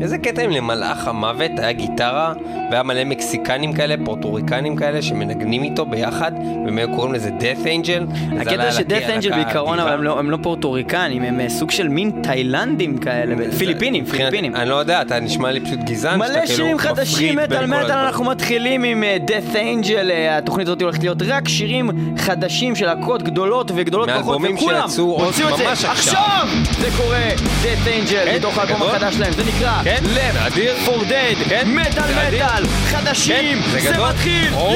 איזה קטע אם למלאך המוות היה גיטרה, והיה מלא מקסיקנים כאלה, פורטוריקנים כאלה, שמנגנים איתו ביחד, והם היו קוראים לזה death angel. הקטע שדאט אנג'ל על בעיקרון, אבל. הם לא- הם לא פורטוריקנים, הם אה, סוג של מין תאילנדים כאלה, פיליפינים, פיליפינים. אני לא יודע, אתה נשמע לי פשוט גזען, מלא כאילו שירים חדשים, מטאל מטאל. אנחנו מתחילים עם אה, death angel, אה, התוכנית הזאת הולכת להיות רק שירים חדשים של להקות גדולות וגדולות פחות, וכולם הוציאו את זה עכשיו. זה קורה, death angel, מתוך האלבום. החדש שלהם, זה נקרא כן, Left אדיר. for Dead, כן, מטאל. מטאל, חדשים, כן, זה זה גדול. מתחיל! Oh,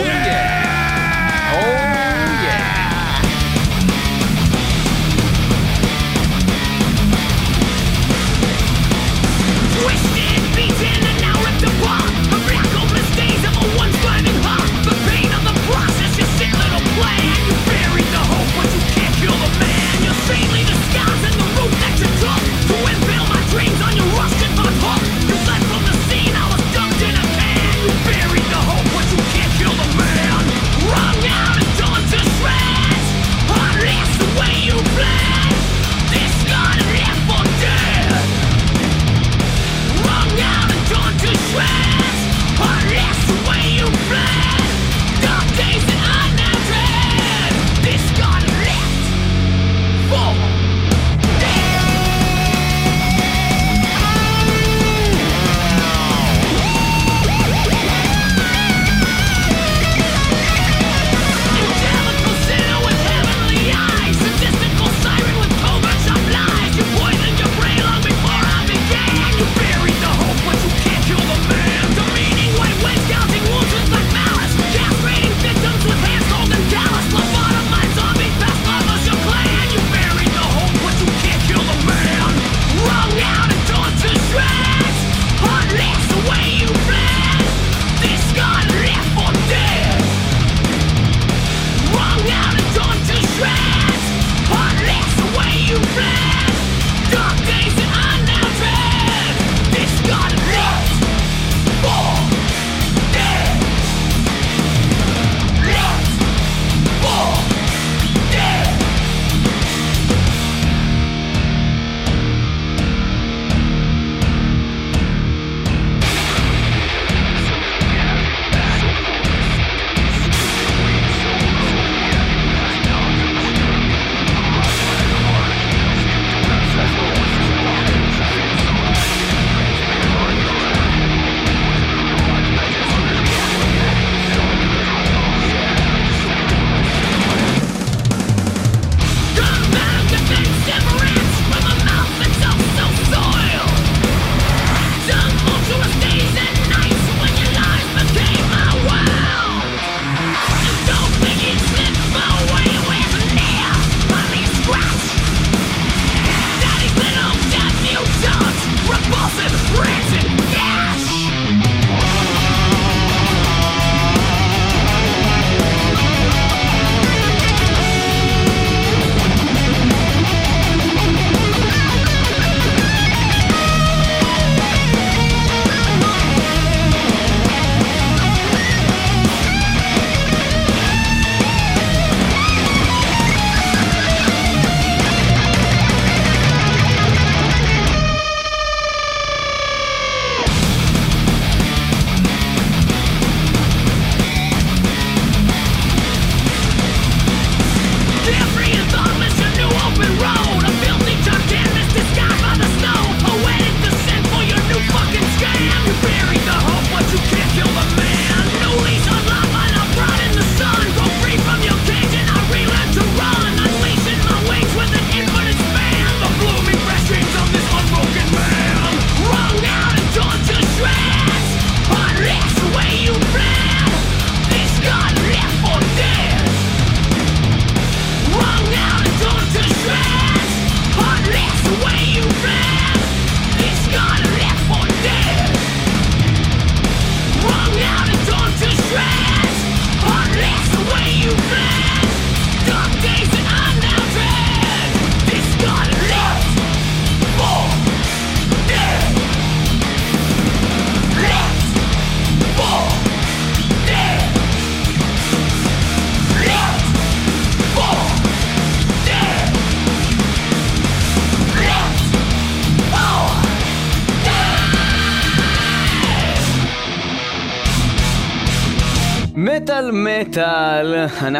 מטאל אנחנו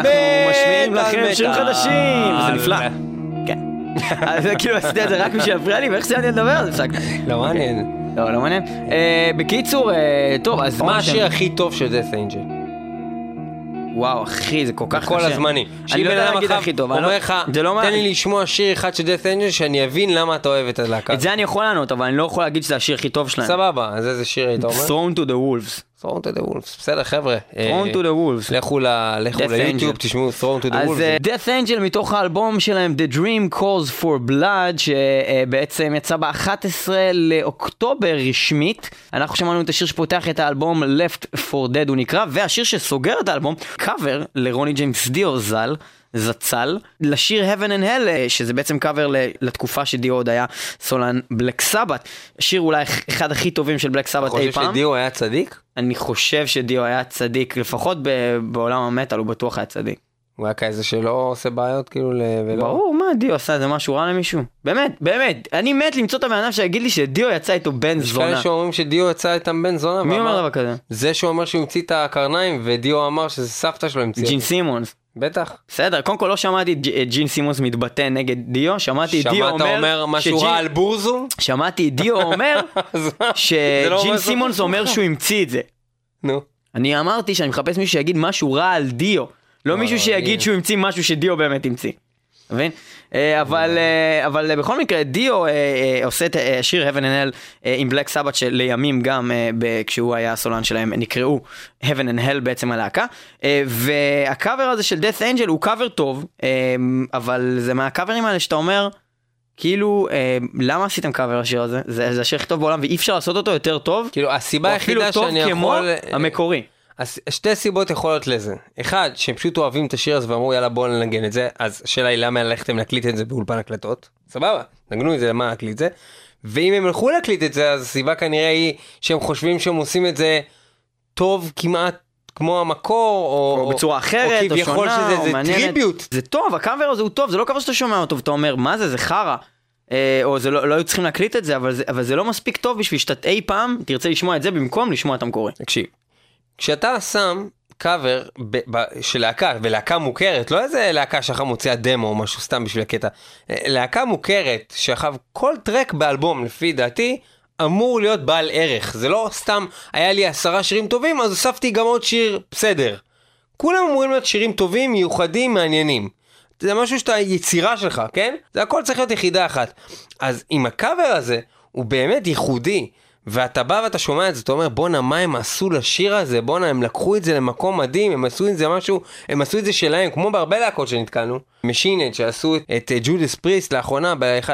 משמיעים לכם שירים. חדשים, זה נפלא. כן. אז כאילו עשיתי את זה רק בשביל להפריע לי, ואיך סיימתי לדבר? אז הפסקתי. לא מעניין. לא, לא מעניין. אה, בקיצור, אה, טוב, אז מה השיר הכי טוב של death angel? וואו, אחי, זה כל כך קשה. כל הזמנים. אני לא יודע להגיד הכי טוב. אני אומר לא- לך, זה לא תן לי לשמוע שיר אחד של death angel שאני אבין למה אתה אוהב את הלהקה. את זה אני יכול לענות, אבל אני לא יכול להגיד שזה השיר הכי טוב שלהם. סבבה, אז איזה שיר היית אומר? Thrown to the Wolves. Thrown to the Wolves, בסדר חבר'ה. Thrown אה, to the Wolves. לכו ל- לכו Death ליוטיוב. תשמעו Thrown to the אז אה, Wolves. Death Angel מתוך האלבום שלהם The Dream Calls for Blood שבעצם יצא ב-11 לאוקטובר רשמית אנחנו שמענו את השיר שפותח את האלבום Left for Dead הוא נקרא והשיר שסוגר את האלבום קאבר לרוני ג'יימס דיו ז"ל זצ"ל לשיר Heaven and Hell אה, שזה בעצם קאבר לתקופה שדיו עוד היה סולן בלק סבת שיר אולי אחד הכי טובים של בלק סבת אתה אי חושב פעם שדיו היה צדיק? אני חושב שדיו היה צדיק לפחות בעולם המטאל הוא בטוח היה צדיק. הוא היה כזה שלא עושה בעיות כאילו ל... ולא... ברור, מה, דיו עשה איזה משהו רע למישהו? באמת, באמת, אני מת למצוא את הבן אדם שיגיד לי שדיו יצא איתו בן יש זונה. כאלה שאומרים שדיו יצא איתם בן זונה. מי אומר דבר כזה? זה שאומר שהוא המציא את הקרניים ודיו אמר שזה סבתא שלו המציאה. ג'ין סימונס. בטח. בסדר, קוין כל לא שמעתי את ג'ין סימונס מתבטא נגד דיו, שמעתי את דיו שמעת אומר... אומר משהו רע על בורזו? שמעתי את דיו אומר לא אומר שג'ין סימונס אותו אומר. שהוא המציא את זה. נו. אני אמרתי שאני מחפש מישהו שיגיד משהו רע על דיו. לא מישהו שיגיד שהוא המציא משהו שדיו באמת המציא. אתה מבין? אה, אבל, אה, אבל אה, בכל מקרה דיו עושה את השיר Heaven and Hell עם בלק סבת שלימים גם כשהוא היה הסולן שלהם נקראו Heaven and Hell בעצם הלהקה והקאבר הזה של Death Angel הוא קאבר טוב אבל זה מהקאברים האלה שאתה אומר כאילו אה, למה עשיתם קאבר לשיר הזה זה, זה השיר הכי טוב בעולם ואי אפשר לעשות אותו יותר טוב כאילו הסיבה או אפילו היחידה טוב שאני כמו יכול... המקורי. אז שתי סיבות יכולות לזה. אחד, שהם פשוט אוהבים את השיר הזה ואמרו יאללה בואו ננגן את זה, אז השאלה היא למה הלכתם להקליט את זה באולפן הקלטות? סבבה, נגנו את זה, למה להקליט את זה? ואם הם ילכו להקליט את זה, אז הסיבה כנראה היא שהם חושבים שהם עושים את זה טוב כמעט כמו המקור, או, או בצורה אחרת, או, כביכול שונה, שזה או מעניינת. טריביוט. זה טוב, הקאבר הזה הוא טוב, זה לא קאבר שאתה שומע אותו ואתה אומר, מה זה, זה חרא. אה, או זה לא, לא היו צריכים להקליט את זה אבל, זה, אבל זה לא מספיק טוב בשביל שאתה אי פעם תרצה לשמוע את זה במקום לשמוע את המקורי. תקשיב, כשאתה שם קאבר ב- ב- של להקה, ולהקה מוכרת, לא איזה להקה שאחר מוציאה דמו או משהו סתם בשביל הקטע, אה, להקה מוכרת, שאחר כל טרק באלבום לפי דעתי, אמור להיות בעל ערך, זה לא סתם היה לי עשרה שירים טובים, אז הוספתי גם עוד שיר בסדר. כולם אמורים להיות שירים טובים, מיוחדים, מעניינים. זה משהו שאתה יצירה שלך, כן? זה הכל צריך להיות יחידה אחת. אז אם הקאבר הזה הוא באמת ייחודי, ואתה בא ואתה שומע את זה, אתה אומר בואנה מה הם עשו לשיר הזה, בואנה הם לקחו את זה למקום מדהים, הם עשו את זה משהו, הם עשו את זה שלהם, כמו בהרבה להקות שנתקלנו. Machinae Supremacy שעשו את- את Judas Priest לאחרונה,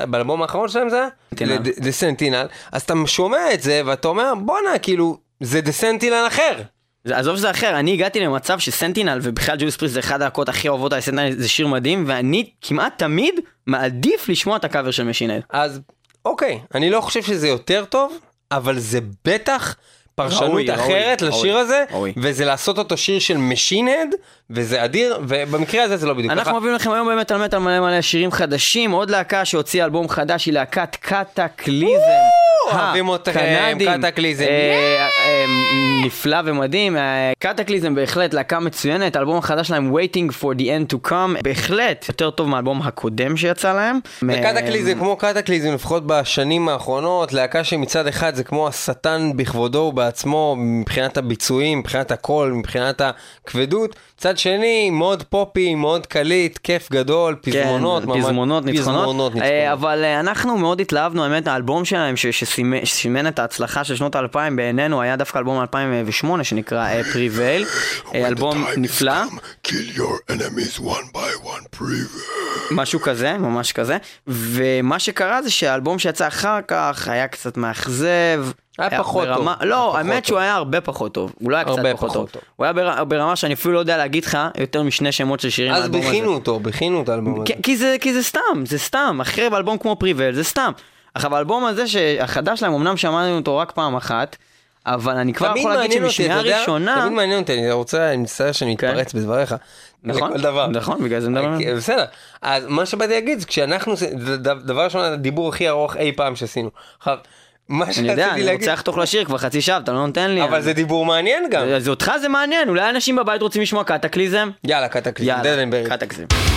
באלבום האחרון שלהם זה היה? The Sentinel. אז אתה שומע את זה ואתה אומר בואנה כאילו זה The Sentinel אחר. עזוב שזה אחר, אני הגעתי למצב ש Sentinel ובכלל Judas Priest זה אחד הלהקות הכי אהובות עליי, Sentinel זה שיר מדהים ואני כמעט תמיד מעדיף לשמוע את הקאבר של Machine Head. אז אוקיי, אני לא חושב שזה יותר טוב, אבל זה בטח פרשנות ראוי, אחרת ראוי, לשיר ראוי, הזה, ראוי. וזה לעשות אותו שיר של Machine Head, וזה אדיר, ובמקרה הזה זה לא בדיוק אנחנו ככה. מביאים לכם היום באמת על מטאל מלא מלא שירים חדשים, עוד להקה שהוציאה אלבום חדש היא להקת Kataklysm. אוהבים הקנדים. Kataklysm. אה, אה, נפלא ומדהים, אה, Kataklysm בהחלט להקה מצוינת, האלבום החדש שלהם Waiting for the End to Come, בהחלט יותר טוב מהאלבום הקודם שיצא להם. ו Kataklysm כמו Kataklysm לפחות בשנים האחרונות, להקה שמצד אחד זה כמו השטן בכבודו ובעצמו מבחינת הביצועים, מבחינת הקול, מבחינת הכבדות, מצד שני מאוד פופי, מאוד קליט, כיף גדול, פזמונות, כן, ממש- פזמונות, ניצחונות, פזמונות, אה, ניצחונות. אבל אה, אנחנו מאוד התלהבנו, האמת, האלבום שלהם ש- שסימ- שסימן את ההצלחה של שנות האלפיים בעינינו היה דווקא אלבום 2008 שנקרא Prevail, אלבום נפלא. Kill your enemies one by one prevail. משהו כזה, ממש כזה, ומה שקרה זה שהאלבום שיצא אחר כך היה קצת מאכזב. היה פחות טוב. ברמה, היה לא, פחות האמת טוב. שהוא היה הרבה פחות טוב, הוא לא היה קצת פחות פחות טוב. טוב. הוא היה בר- ברמה שאני אפילו לא יודע להגיד לך יותר משני שמות של שירים אז. בכינו אותו, בכינו את האלבום הזה. כי- זה, כי זה סתם, זה סתם, אחרי באלבום כמו פריבל, זה סתם. עכשיו האלבום הזה שהחדש שלהם, אמנם שמענו אותו רק פעם אחת, אבל אני כבר תמיד יכול להגיד שמשמיעה ראשונה... תמיד מעניין אותי, אני רוצה, אני מצטער שאני מתפרץ בדבריך. נכון, לכל דבר. נכון, בגלל זה מדבר. אה, בסדר, אז מה שבאתי להגיד זה כשאנחנו, דבר ראשון הדיבור הכי ארוך אי פעם שעשינו. מה אני שרציתי יודע, אני להגיד, רוצה לחתוך לשיר כבר חצי שעה, אתה לא נותן לי. אבל זה דיבור מעניין גם. אז אותך זה מעניין, אולי אנשים בבית רוצים לשמוע קטקליזם? יאללה, קטקליזם, יאללה. קטקליזם.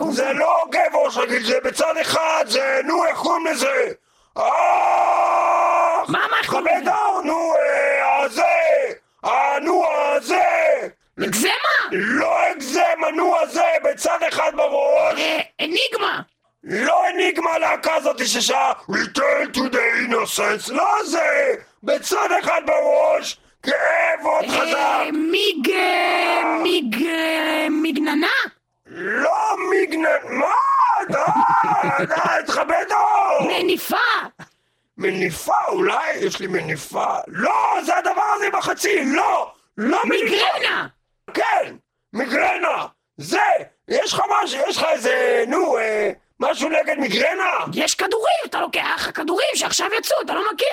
יאללה, בוא, בוא, קום. זה לא כאב ראש רגיל, זה בצד אחד, זה, נו, איך קוראים לזה? אח! מה, מה, קוראים לזה? נו, אה, הזה! אה, נו, הזה! אקזמה? לא אקזמה, נו, הזה, בצד אחד בראש! אה, אניגמה! לא אניגמה הלהקה הזאת ששעה Return to the Innocence, לא זה! בצד אחד בראש, כאב עוד חזק! אה, מיג... אה, מיג... אה, מגננה? לא מגנן... מה? די, די, תכבד אור! מניפה! מניפה אולי? יש לי מניפה? לא, זה הדבר הזה בחצי! לא! לא מניפה! מיגרנה! כן! מיגרנה! זה! יש לך משהו, יש לך איזה, נו, אה, משהו נגד מיגרנה? יש כדורים, אתה לוקח כדורים שעכשיו יצאו, אתה לא מכיר?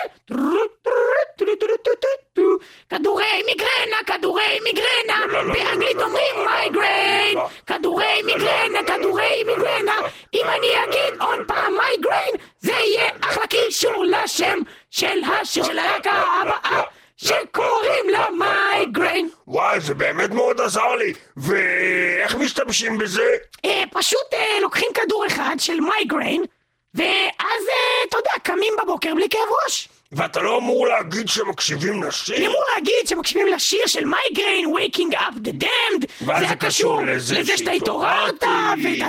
כדורי מיגרנה, כדורי מיגרנה, לא, לא, באנגלית לא, לא, אומרים לא, לא, migraine, לא. כדורי מיגרנה, כדורי מיגרנה, אם אני אגיד עוד פעם migraine, זה יהיה אחלה קישור לשם של השיר של הלהקה הבאה, שקוראים לה Mygrain. וואי, זה באמת מאוד עזר לי. ואיך משתמשים בזה? אה, פשוט אה, לוקחים כדור אחד של migraine, ואז, אה, אתה יודע, קמים בבוקר בלי כאב ראש. ואתה לא אמור להגיד שמקשיבים אני לשיר? אמור להגיד שמקשיבים לשיר של Mygrain, Waking Up the Damned, זה זה קשור לזה שאתה. התעוררת,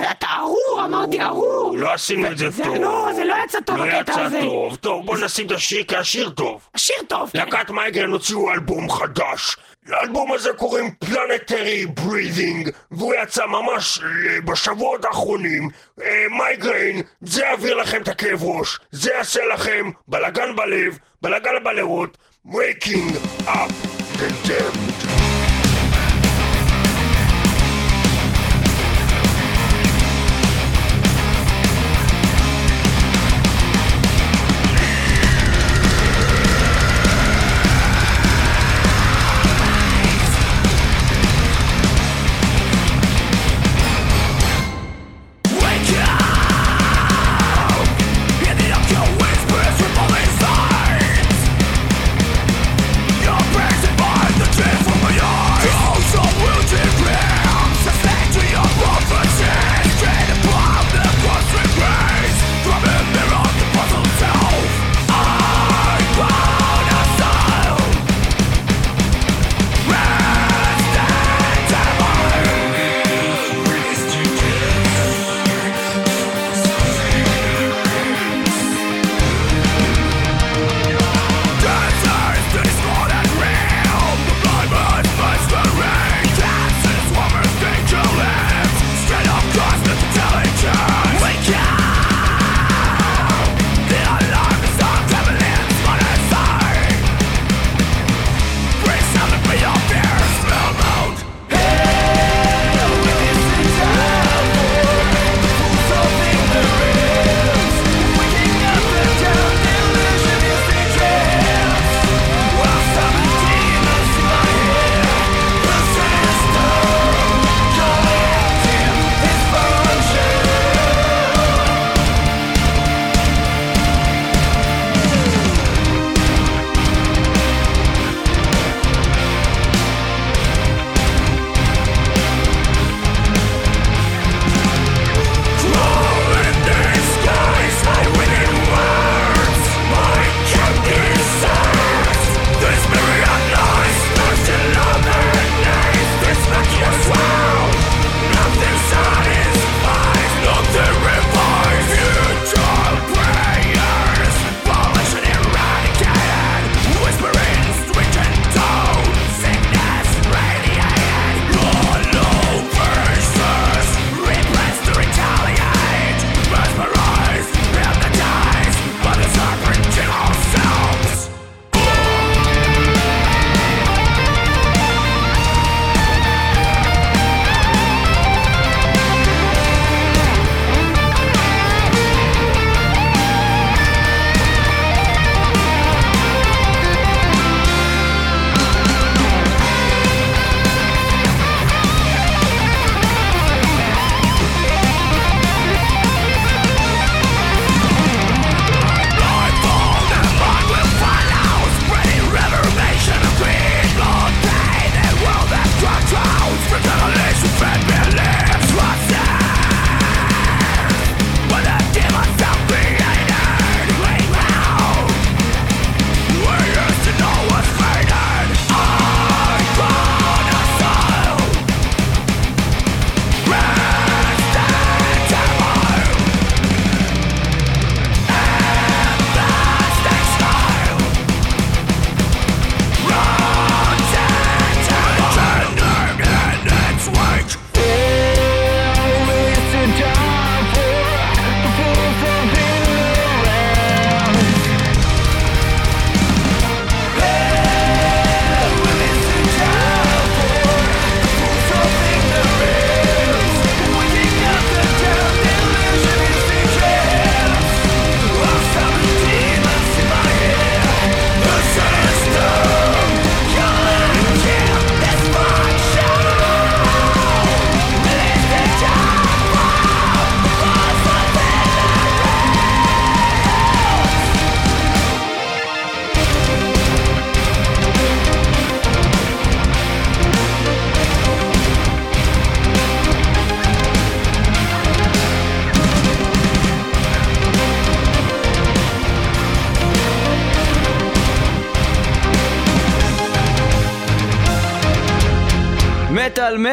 ואתה ארור, אמרתי ארור. לא עשינו את זה טוב. לא, זה לא יצא טוב לא הקטע יצא הזה. טוב. טוב, בוא נשים את השיר כהשיר טוב. השיר טוב, כן. להקת Mygrain הוציאו אלבום חדש. לאלבום הזה קוראים Planetary Breathing, והוא יצא ממש אה, בשבועות האחרונים. אה, Mygrain, זה יעביר לכם את הכאב ראש, זה יעשה לכם בלאגן בלב, בלאגן בלרות, waking up the damned.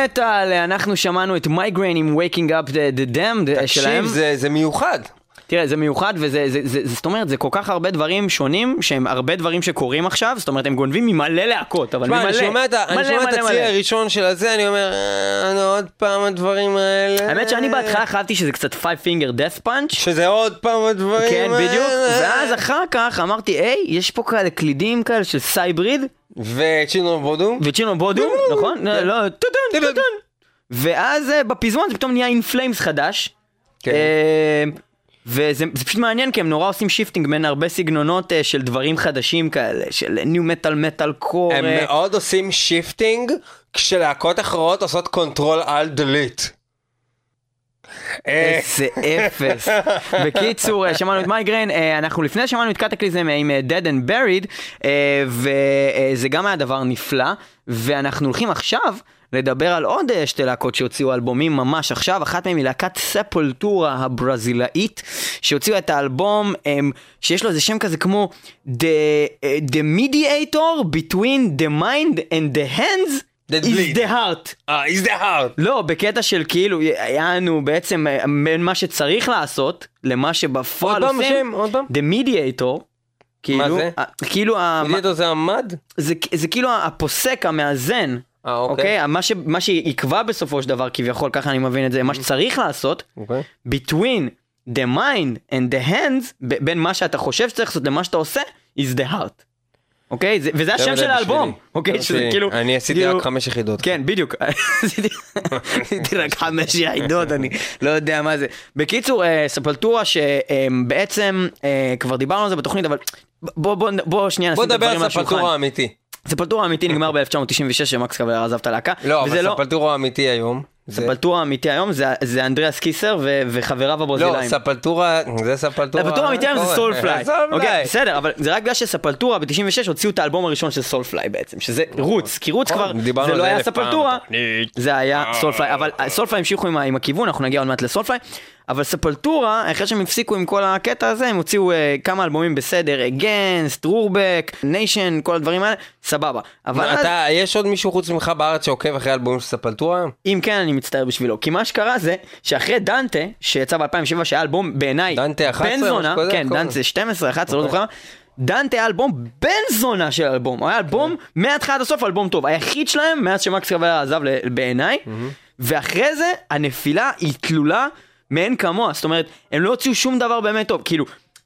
מטאל אנחנו שמענו את Mygrain עם Waking Up the, the Damned שלהם. תקשיב, זה זה מיוחד. תראה, זה מיוחד וזה, זה, זה, זה, זאת אומרת, זה כל כך הרבה דברים שונים, שהם הרבה דברים שקורים עכשיו, זאת אומרת, הם גונבים ממלא להקות, אבל ממלא. אני שומע את הצי. הראשון של הזה, אני אומר, "אה, נו, עוד פעם הדברים האלה. האמת שאני בהתחלה חשבתי שזה קצת Five Finger Death Punch. שזה עוד פעם הדברים כן, האלה. בדיוק, ואז אחר כך אמרתי, היי, יש פה כאלה קלידים כאלה של Sybreed, ו Children of Bodom. ו Children of Bodom, נכון? לא, לא, טוטון, טוטון. טוטון. ואז אה, בפזמון זה פתאום נהיה In Flames חדש. כן. וזה זה פשוט מעניין כי הם נורא עושים shifting בין הרבה סגנונות אה, של דברים חדשים כאלה, של ניו מטאל מטאל קור. הם אה, מאוד עושים shifting, כשלהקות אחרות עושות Control Alt Delete. איזה אפס. בקיצור, אה, שמענו את Mygrain, אנחנו לפני שמענו את Kataklysm עם Dead and Buried, וזה גם היה דבר נפלא, ואנחנו הולכים עכשיו לדבר על עוד אה, שתי להקות שהוציאו אלבומים ממש עכשיו, אחת מהן היא להקת ספולטורה הברזילאית, שהוציאו את האלבום אה, שיש לו איזה שם כזה כמו The, אה, the Mediator between the mind and the hands That is bleed. the heart. אה, is the heart. לא, בקטע של כאילו, היה לנו בעצם אה, בין מה שצריך לעשות למה שבפועל עוד פעם עושים. שם, עוד פעם. The Mediator. כאילו, זה? ה- כאילו, ה- מידיאטור זה המד? זה, זה כאילו הפוסק המאזן. אה, אוקיי. אוקיי? מה, ש, מה שיקבע בסופו של דבר כביכול, ככה אני מבין את זה, מה שצריך לעשות, אוקיי. between the mind and the hands, ב- בין מה שאתה חושב שצריך לעשות למה שאתה עושה, is the heart. אוקיי? זה, וזה השם של האלבום. אוקיי? שזה. כאילו... אני עשיתי כאילו- רק חמש יחידות. כן, בדיוק. עשיתי- עשיתי רק חמש יחידות, אני לא יודע מה זה. בקיצור, אה, ספלטורה שבעצם, אה, כבר דיברנו על זה בתוכנית, אבל בוא, בוא, בוא שנייה בוא נשים את נדבר הדברים על על השולחן. ספלטורה האמיתי. ספלטורה האמיתי נגמר ב-1996 שמקס קבל עזב את הלהקה. לא, אבל ספלטורה האמיתי היום. זה- ספלטורה האמיתי היום זה- זה אנדריאס קיסר ו- וחבריו לא, הברזילאים. ספלטורה, זה ספלטורה. ספלטורה האמיתי היום זה סולפליי. אוקיי, בסדר, אבל זה רק בגלל שספלטורה ב-96 הוציאו את האלבום הראשון של סולפליי בעצם, שזה רוץ, כי רוץ נכון, כבר, זה לא היה ספלטורה. זה היה Soulfly, אבל Soulfly המשיכו עם הכיוון, אנחנו נגיע עוד מעט ל Soulfly, אבל Sepultura, אחרי שהם הפסיקו עם כל הקטע הזה, הם הוציאו אה, כמה אלבומים בסדר, Against, Roorback, Nation, כל הדברים האלה, סבבה. אבל מה, אז, אתה, יש עוד מישהו חוץ ממך בארץ שעוקב אחרי אלבומים של Sepultura? אם כן, אני מצטער בשבילו, כי מה שקרה זה, שאחרי דנטה, שיצא ב-2007, שהיה אלבום בעיניי, דנטה 11, בן זונה, כן, הכל. דנטה 12, 11, לא אוקיי. זוכר. דנטה היה אלבום בן זונה של אלבום, היה אלבום מההתחלה עד הסוף אלבום טוב, היחיד שלהם מאז שמקס קבלרה עזב בעיניי, ואחרי זה הנפילה היא תלולה מאין כמוה, זאת אומרת, הם לא הוציאו שום דבר באמת טוב, כאילו,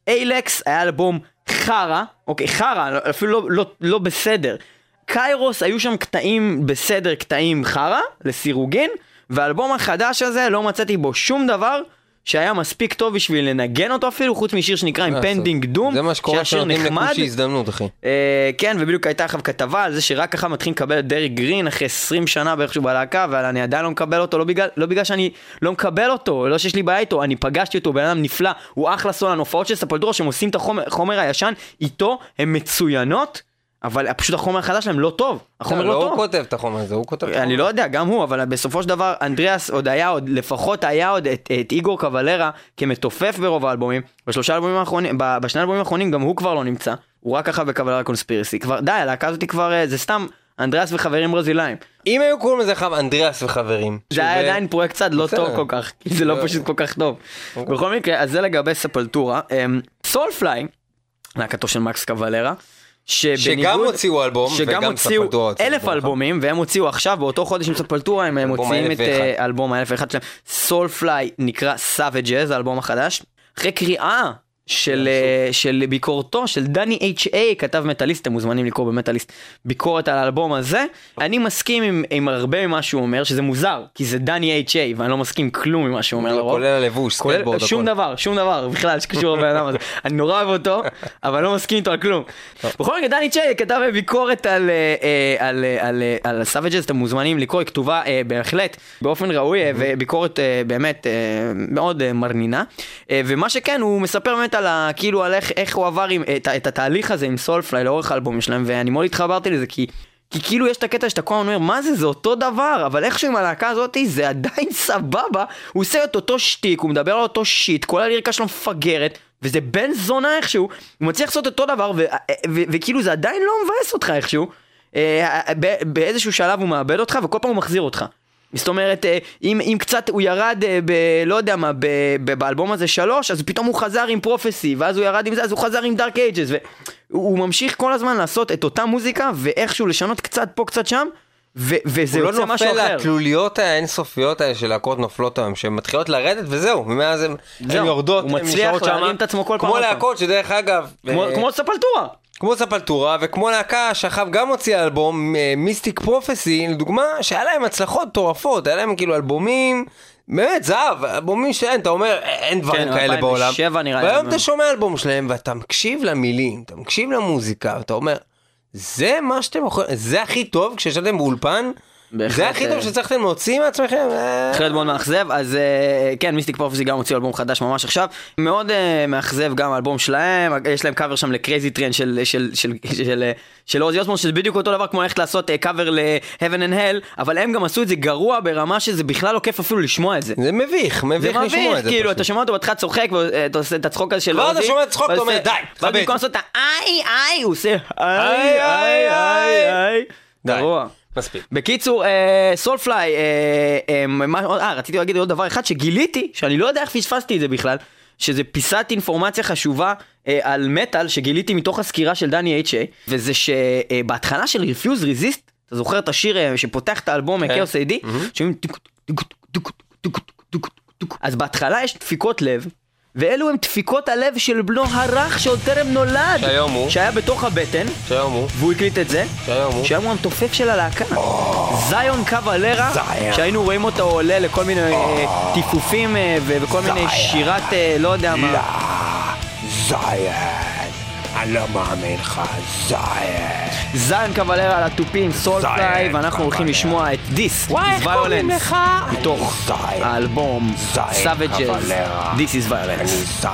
A-Lex היה אלבום חרא, אוקיי, חרא, אפילו לא, לא, לא בסדר. Kairos היו שם קטעים בסדר, קטעים חרא, לסירוגין, והאלבום החדש הזה לא מצאתי בו שום דבר שהיה מספיק טוב בשביל לנגן אותו אפילו, חוץ משיר שנקרא Impending Doom, זה מה שקורה כשנותנים. לכושי הזדמנות, אחי. אה, כן, ובדיוק הייתה עכשיו כתבה על זה שרק ככה מתחילים לקבל את דרק גרין אחרי 20 שנה בערך שהוא בלהקה, אבל אני עדיין לא מקבל אותו, לא בגלל, לא בגלל שאני לא מקבל אותו, לא שיש לי בעיה איתו, אני פגשתי אותו, בן אדם נפלא, הוא אחלה סולן, הופעות של ספלטורה שהם עושים את החומר הישן איתו, הן מצוינות, אבל פשוט החומר החדש שלהם לא טוב, החומר לא, לא לא טוב. הוא כותב את החומר הזה, הוא כותב אני. לא יודע, גם הוא, אבל בסופו של דבר אנדריאס עוד היה עוד, לפחות היה עוד את, את איגור קבלרה כמתופף ברוב האלבומים. בשלושה אלבומים האחרונים, בשני האלבומים האחרונים גם הוא כבר לא נמצא. הוא רק ככה בקבלרה קונספירסי. כבר, די, הלהקה הזאתי כבר, אה, זה סתם אנדריאס וחברים ברזילאים. אם היו קוראים לזה חם אנדריאס וחברים. זה היה עדיין פרויקט צד לא. טוב כל כך, כי זה לא. פשוט כל כך טוב. בכל מקרה, אז זה לגבי ספלטורה. אמ, סולפליי, להקתו של מקס קבלרה, שגם הוציאו אלבום, שגם וגם הוציאו אלף. אלבומים, והם הוציאו עכשיו באותו חודש עם ספלטורה, הם מוציאים את ה-1001. אה, אלבום האלף ואחד שלהם. סולפליי נקרא Savages, האלבום החדש. אחרי קריאה של, אה, של ביקורתו של דני H.A. כתב מטאליסט, אתם מוזמנים לקרוא במטאליסט ביקורת על האלבום הזה. אני מסכים עם, עם הרבה ממה שהוא אומר, שזה מוזר, כי זה דני H.A. ואני לא מסכים כלום ממה שהוא אומר לרוב. כולל הלבוש, כולל סקייטבורד, שום הכל. דבר, שום דבר בכלל שקשור לבן אדם הזה. אני נורא אוהב אותו, אבל לא מסכים איתו על כלום. בכל מקרה, דני צ'יי כתב ביקורת על, אה, אה, על, על, על Savages, אתם מוזמנים לקרוא, היא כתובה בהחלט באופן ראוי, וביקורת אה, באמת אה, מאוד אה, מרנינה. אה, ומה שכן, הוא מספר באמת על ה... כאילו על איך, איך הוא עבר עם, את, את התהליך הזה עם Soulfly לאורך האלבומים שלהם, ואני מאוד התחברתי לזה, כי... כי כאילו יש את הקטע שאתה כל הזמן אומר, מה זה, זה אותו דבר, אבל איכשהו עם הלהקה הזאתי זה עדיין סבבה, הוא עושה את אותו שטיק, הוא מדבר על אותו שיט, כל הליריקה שלו מפגרת, וזה בן זונה איכשהו, הוא מצליח לעשות אותו דבר, ו- וכאילו זה עדיין לא מבאס אותך איכשהו. אה, באיזשהו שלב הוא מאבד אותך וכל פעם הוא מחזיר אותך. זאת אומרת, אה, אם, אם קצת הוא ירד אה, ב... לא יודע מה, ב, ב, באלבום הזה שלוש, אז פתאום הוא חזר עם פרופסי, ואז הוא ירד עם זה, אז הוא חזר עם דארק אייג'ס, והוא הוא ממשיך כל הזמן לעשות את אותה מוזיקה, ואיכשהו לשנות קצת פה, קצת שם, ו, וזה הוא לא יוצא משהו נופל אחר. לתלוליות האינסופיות האלה של להקות נופלות היום, שהן מתחילות לרדת וזהו, ומאז הן הן זהו, יורדות, הוא מצליח נשארות. להרים את עצמו כל פעם כמו. להקות שדרך אגב, כמו, אה, כמו ספלטורה. כמו ספלטורה וכמו להקה שאחר גם הוציאה אלבום מיסטיק פרופסי לדוגמה שהיה להם הצלחות מטורפות היה להם כאילו אלבומים באמת זהב אלבומים שלהם אתה אומר אין דברים כן, כאלה בעולם 2007 נראה לי. והיום אתה שומע אלבום שלהם ואתה מקשיב למילים אתה מקשיב למוזיקה ואתה אומר זה מה שאתם יכולים זה הכי טוב כשישבתם באולפן זה הכי טוב אה, שצריכתם להוציא מעצמכם אה, בהחלט מאוד מאכזב, אז אה, כן, Mystic Prophecy גם הוציאו אלבום חדש ממש עכשיו. מאוד מאכזב גם האלבום שלהם, יש להם קאבר שם ל Crazy Train של, אוזי אוסבורן, שזה בדיוק אותו דבר כמו ללכת לעשות קאבר ל-Heaven and Hell, אבל הם גם עשו את זה גרוע ברמה שזה בכלל לא כיף אפילו לשמוע את זה. זה מביך מביך לשמוע את זה כאילו. אתה שומע אותו בהתחלה צוחק, ואתה עושה את הצחוק הזה של אוזי. אתה שומע צחוק, אתה אומר, ואז- "די, ואז תכבד." במקום לעשות את האיי איי, הוא עושה איי, איי איי. גרוע. מספיק בקיצור, Soulfly, אה, רציתי להגיד עוד דבר אחד שגיליתי, שאני לא יודע איך פספסתי את זה בכלל, שזה פיסת אינפורמציה חשובה אה, על מטאל שגיליתי מתוך הסקירה של דני H.A. וזה שבהתחלה של Refuse Resist, אתה זוכר את השיר אה, שפותח את האלבום כן. Chaos A.D., שומעים טוק טוק טוק טוק טוק טוק טוק אז בהתחלה יש דפיקות לב. ואלו הם דפיקות הלב של בנו הרך שעוד טרם נולד, שהיום הוא? שהיה בתוך הבטן, שהיום הוא? והוא הקליט את זה, שהיום הוא? שהיום הוא המתופף של הלהקה. זיון קוולרה, שהיינו רואים אותו עולה לכל מיני אה, טיפופים אה, וכל מיני שירת, אה, לא יודע מה. זיין, אני לא מאמין לך, זיין. זיון קוולרה על התופים, סולפליי, זיין ואנחנו הולכים. לשמוע את דיס, וואי, איך קוראים violence, לך? מתוך זיין. האלבום זיין Savages. This is violence.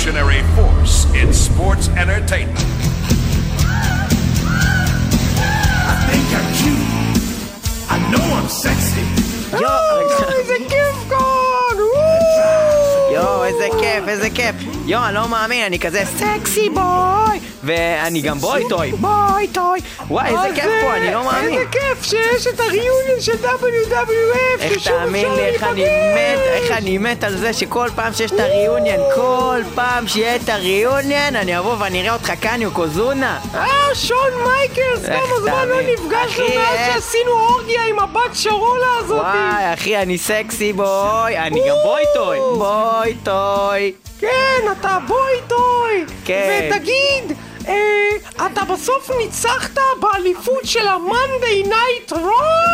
Revolutionary force in sports entertainment. I think I'm cute. I know I'm sexy. יואו, איזה כיף כאן! יואו, איזה כיף, איזה כיף. יואו, אני לא מאמין, אני כזה סקסי בוי. ואני גם בוי טוי, בוי טוי. וואי, איזה כיף פה, אני לא מאמין. איזה כיף שיש את הריאיון של WWF, איך תאמין לי, איך אני. מת, איך אני מת על זה שכל פעם שיש את ה reunion, כל פעם שיהיה את ה reunion, אני אבוא ואני אראה אותך כאן, יוקוזונה. אה, שון מייקלס, כמה זמן לא? נפגשנו מאז שעשינו אורגיה עם הבת שרולה הזאת. וואי, אחי, אני sexy boy, אני גם boy toy. boy toy. כן, אתה boy toy. כן. ותגיד, אה, אתה בסוף ניצחת באליפות של ה Monday Night Raw?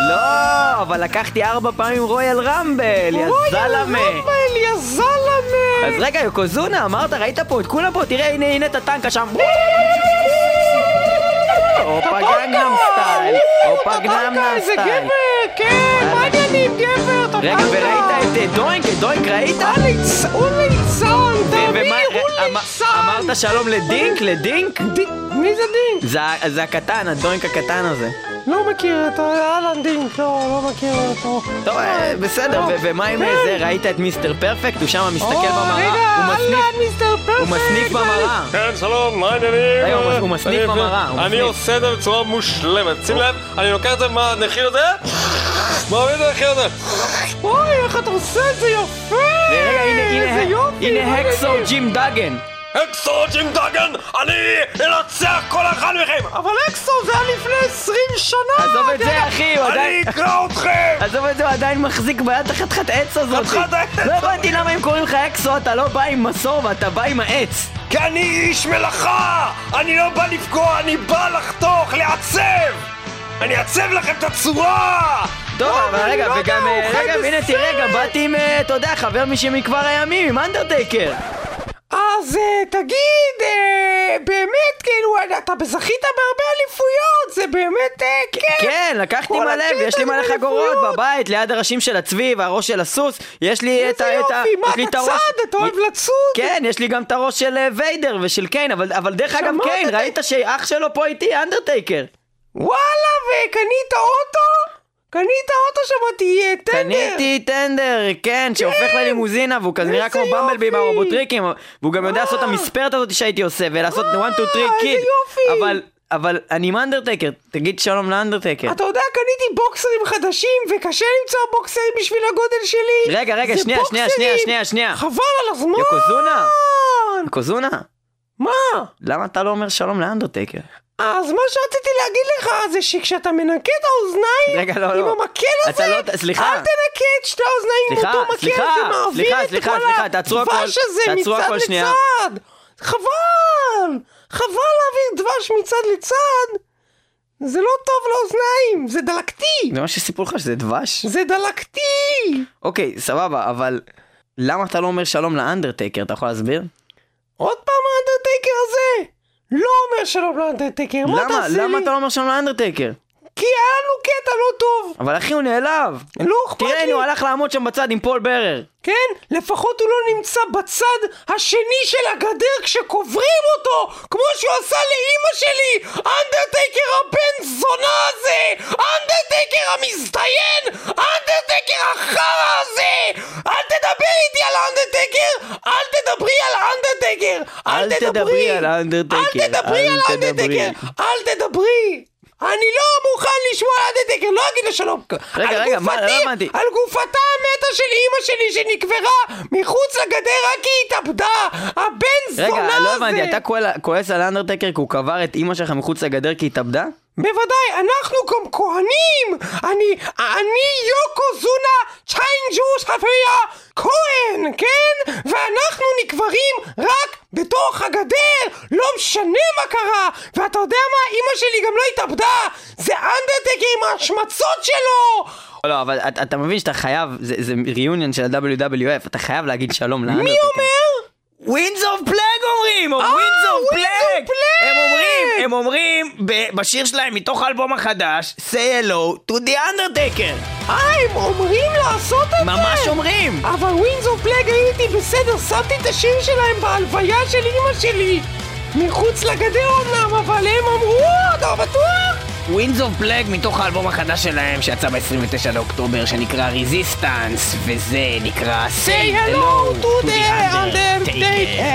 לא, אבל לקחתי ארבע פעמים רויאל רמבל, יא זלמה. רמבל, יא זלמה. אז רגע, יוקוזונה, אמרת, ראית פה את כולם פה? תראה, הנה, הנה את הטנקה שם. הופה גנגנם סטייל. הופה גנגנם איזה סטייל. גבר, כן, מה העניינים, גבר? אתה רגע. וראית את אה, דוינק? את דוינק ראית? הוא ליצ- הוא ליצן, ומה- הוא אמ- ליצן. אמרת שלום לדינק? לדינק? מי זה דינק? זה זה הקטן, הדוינק הקטן הזה. לא מכיר את אהלן דינק, לא, לא מכיר אותו. טוב, אה, בסדר, ו- ומה עם כן. זה? ראית את מיסטר פרפקט? הוא שם מסתכל או, במראה? רגע, הוא מסניף- אהלן מיסטר פרפקט. הוא מסניף במראה. כן, שלום, מה העניינים? הוא מס- הוא מסניף במראה, אני. עושה את זה בצורה מושלמת. שים לב, אני לוקח את זה מהנחיר הזה, מעמיד את הנחיר הזה. אוי, איך אתה עושה את זה יפה! הנה, איזה הנה, יופי, הנה מה הקסו ג'ים דאגן. אקסו ג'ים דאגן, אני אנצח כל אחד מכם! אבל אקסו זה היה לפני 20 שנה! עזוב את זה, אחי, הוא אני עדיין... אקרא אתכם! עזוב את זה, הוא עדיין מחזיק ביד את החתיכת עץ הזאת. חתיכת העץ לא הבנתי למה הם קוראים לך אקסו, אתה לא בא עם מסור ואתה בא עם העץ. כי אני איש מלאכה! אני לא בא לפגוע, אני בא לחתוך, לעצב! אני אעצב לכם את הצורה! טוב, אבל אני רגע, לא וגם, רגע, בסרט. תראה, גם באתי עם, אה, אתה יודע, חבר משמכבר הימים, עם אנדרטייקר. אז אה, תגיד, אה, באמת, כאילו, אתה זכית בהרבה אליפויות, זה באמת אה, כיף! כן, לקחתי מלא, ויש לי מלא חגורות. בבית, ליד הראשים של הצבי והראש של הסוס. יש לי את ה... איזה יופי, מה אתה צד? אתה אוהב לצוד? כן, יש לי גם את הראש של אה, ויידר ושל קיין, אבל אבל דרך אגב, קיין, ראית שאח שלו פה איתי, אנדרטייקר. וואלה, וקנית אוטו? קנית אוטו שמעתי, אה, טנדר! קניתי טנדר, כן, שהופך ללימוזינה, והוא כזה נראה כמו במבלבי. הרובוטריקים, והוא גם יודע לעשות את וואו. המספרת הזאת שהייתי עושה, ולעשות 1, 2, 3 איזה קיד. אבל, אבל אני עם אנדרטייקר, תגיד שלום לאנדרטייקר. אתה יודע, קניתי בוקסרים חדשים, וקשה למצוא בוקסרים בשביל הגודל שלי. רגע, רגע, שנייה, שנייה. שנייה, שנייה, שנייה. חבל על הזמן! יוקוזונה. קוזונה, מה? למה אתה לא אומר שלום לאנדרטייקר? אז מה שרציתי להגיד לך זה שכשאתה מנקה את האוזניים רגע, לא, עם לא. המקל הזה, לא- סליחה. אל תנקה את שתי האוזניים עם אותו מקל ומעביר סליחה, את סליחה, כל סליחה, הדבש הזה מצד הכל שנייה. לצד. חבל! חבל להעביר דבש מצד לצד. זה לא טוב לאוזניים, זה דלקתי. זה מה שסיפרו לך שזה דבש? זה דלקתי. אוקיי, סבבה, אבל למה אתה לא אומר שלום לאנדרטייקר? אתה יכול להסביר? עוד פעם האנדרטייקר הזה. לא אומר שלום לאנדרטייקר, מה למה? תעשה לי? למה אתה לא אומר שלום לאנדרטייקר? כי היה לנו קטע לא טוב. אבל אחי הוא נעלב. לא אכפת תראה, לי. הנה הוא הלך לעמוד שם בצד עם פול ברר. כן? לפחות הוא לא נמצא בצד השני של הגדר כשקוברים אותו! כמו שהוא עשה לאימא שלי! אנדרטייקר הבן זונה הזה! אנדרטייקר המזדיין! אנדרטייקר החרא הזה! אל תדבר איתי על אנדרטייקר! אל תדברי על אנדרטייקר! אל תדברי על האנדרטייקר, אל תדברי על האנדרטייקר! תדברי. אל תדברי! אני לא מוכן לשמוע על האנדרטייקר, לא אגיד לו שלום. רגע, רגע, מה, לא הבנתי. על גופתה המתה של אימא שלי שנקברה מחוץ לגדר רק כי היא התאבדה! הבן זונה הזה! רגע, לא הבנתי, אתה כועס על האנדרטייקר כי הוא קבר את אימא שלך מחוץ לגדר כי היא התאבדה? בוודאי, אנחנו גם כהנים! אני, אני יוקוזונה צ'יינג'ו שפיה כהן, כן? ואנחנו נקברים רק בתוך הגדר! לא משנה מה קרה! ואתה יודע מה? אימא שלי גם לא התאבדה! זה אנדרטקר עם ההשמצות שלו! לא, אבל אתה, אתה מבין שאתה חייב, זה, זה של ה-WWF, אתה חייב להגיד שלום לאנדרטייקר. מי אומר? Winds of פלאג אומרים, או ווינדס אוף Winds of Plague! Plague! הם אומרים, הם אומרים בשיר שלהם מתוך האלבום החדש, say hello to the undertaker. אה, הם אומרים לעשות את זה! ממש אומרים! אבל Winds of Plague הייתי בסדר, שמתי את השיר שלהם בהלוויה של אמא שלי! מחוץ לגדר אמנם, אבל הם אמרו, אתה בטוח? Winds of Plague מתוך האלבום החדש שלהם שיצא ב-29 לאוקטובר שנקרא Resistance וזה נקרא Say hello to the Undertaker!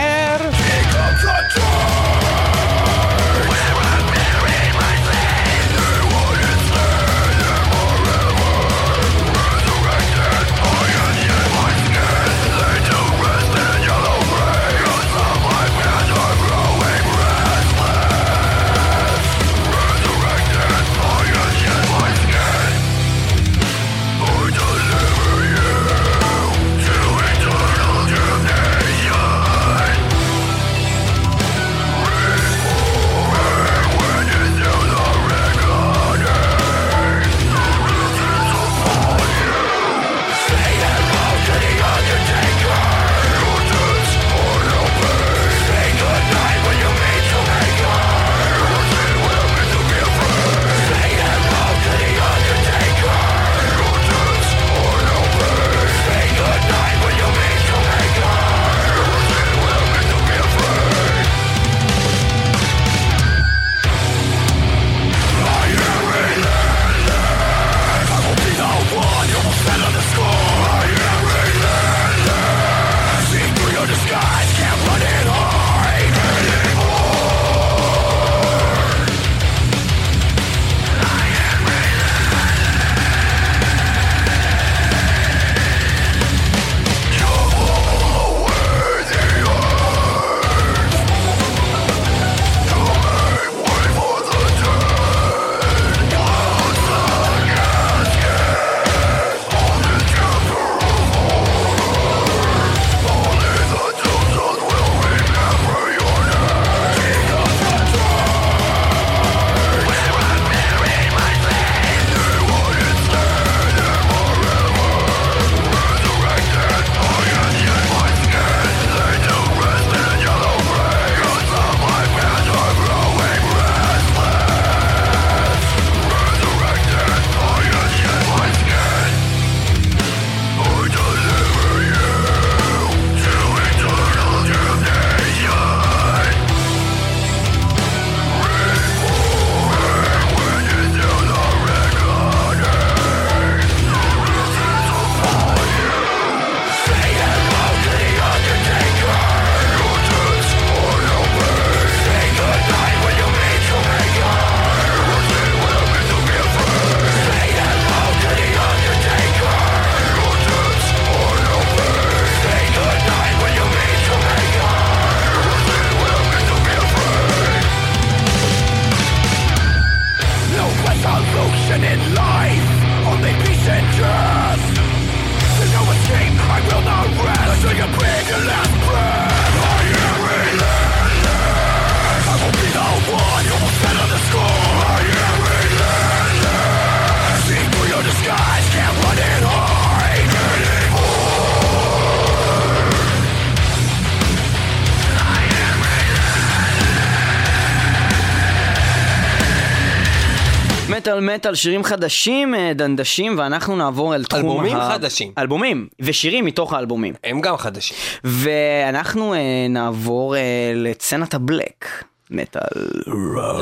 מטאל מטאל, שירים חדשים, אה, דנדשים, ואנחנו נעבור אל תחום אלבומים ה... חדשים. אלבומים, ושירים מתוך האלבומים. הם גם חדשים. ואנחנו אה, נעבור אה, לסצנת הבלק. מטאל.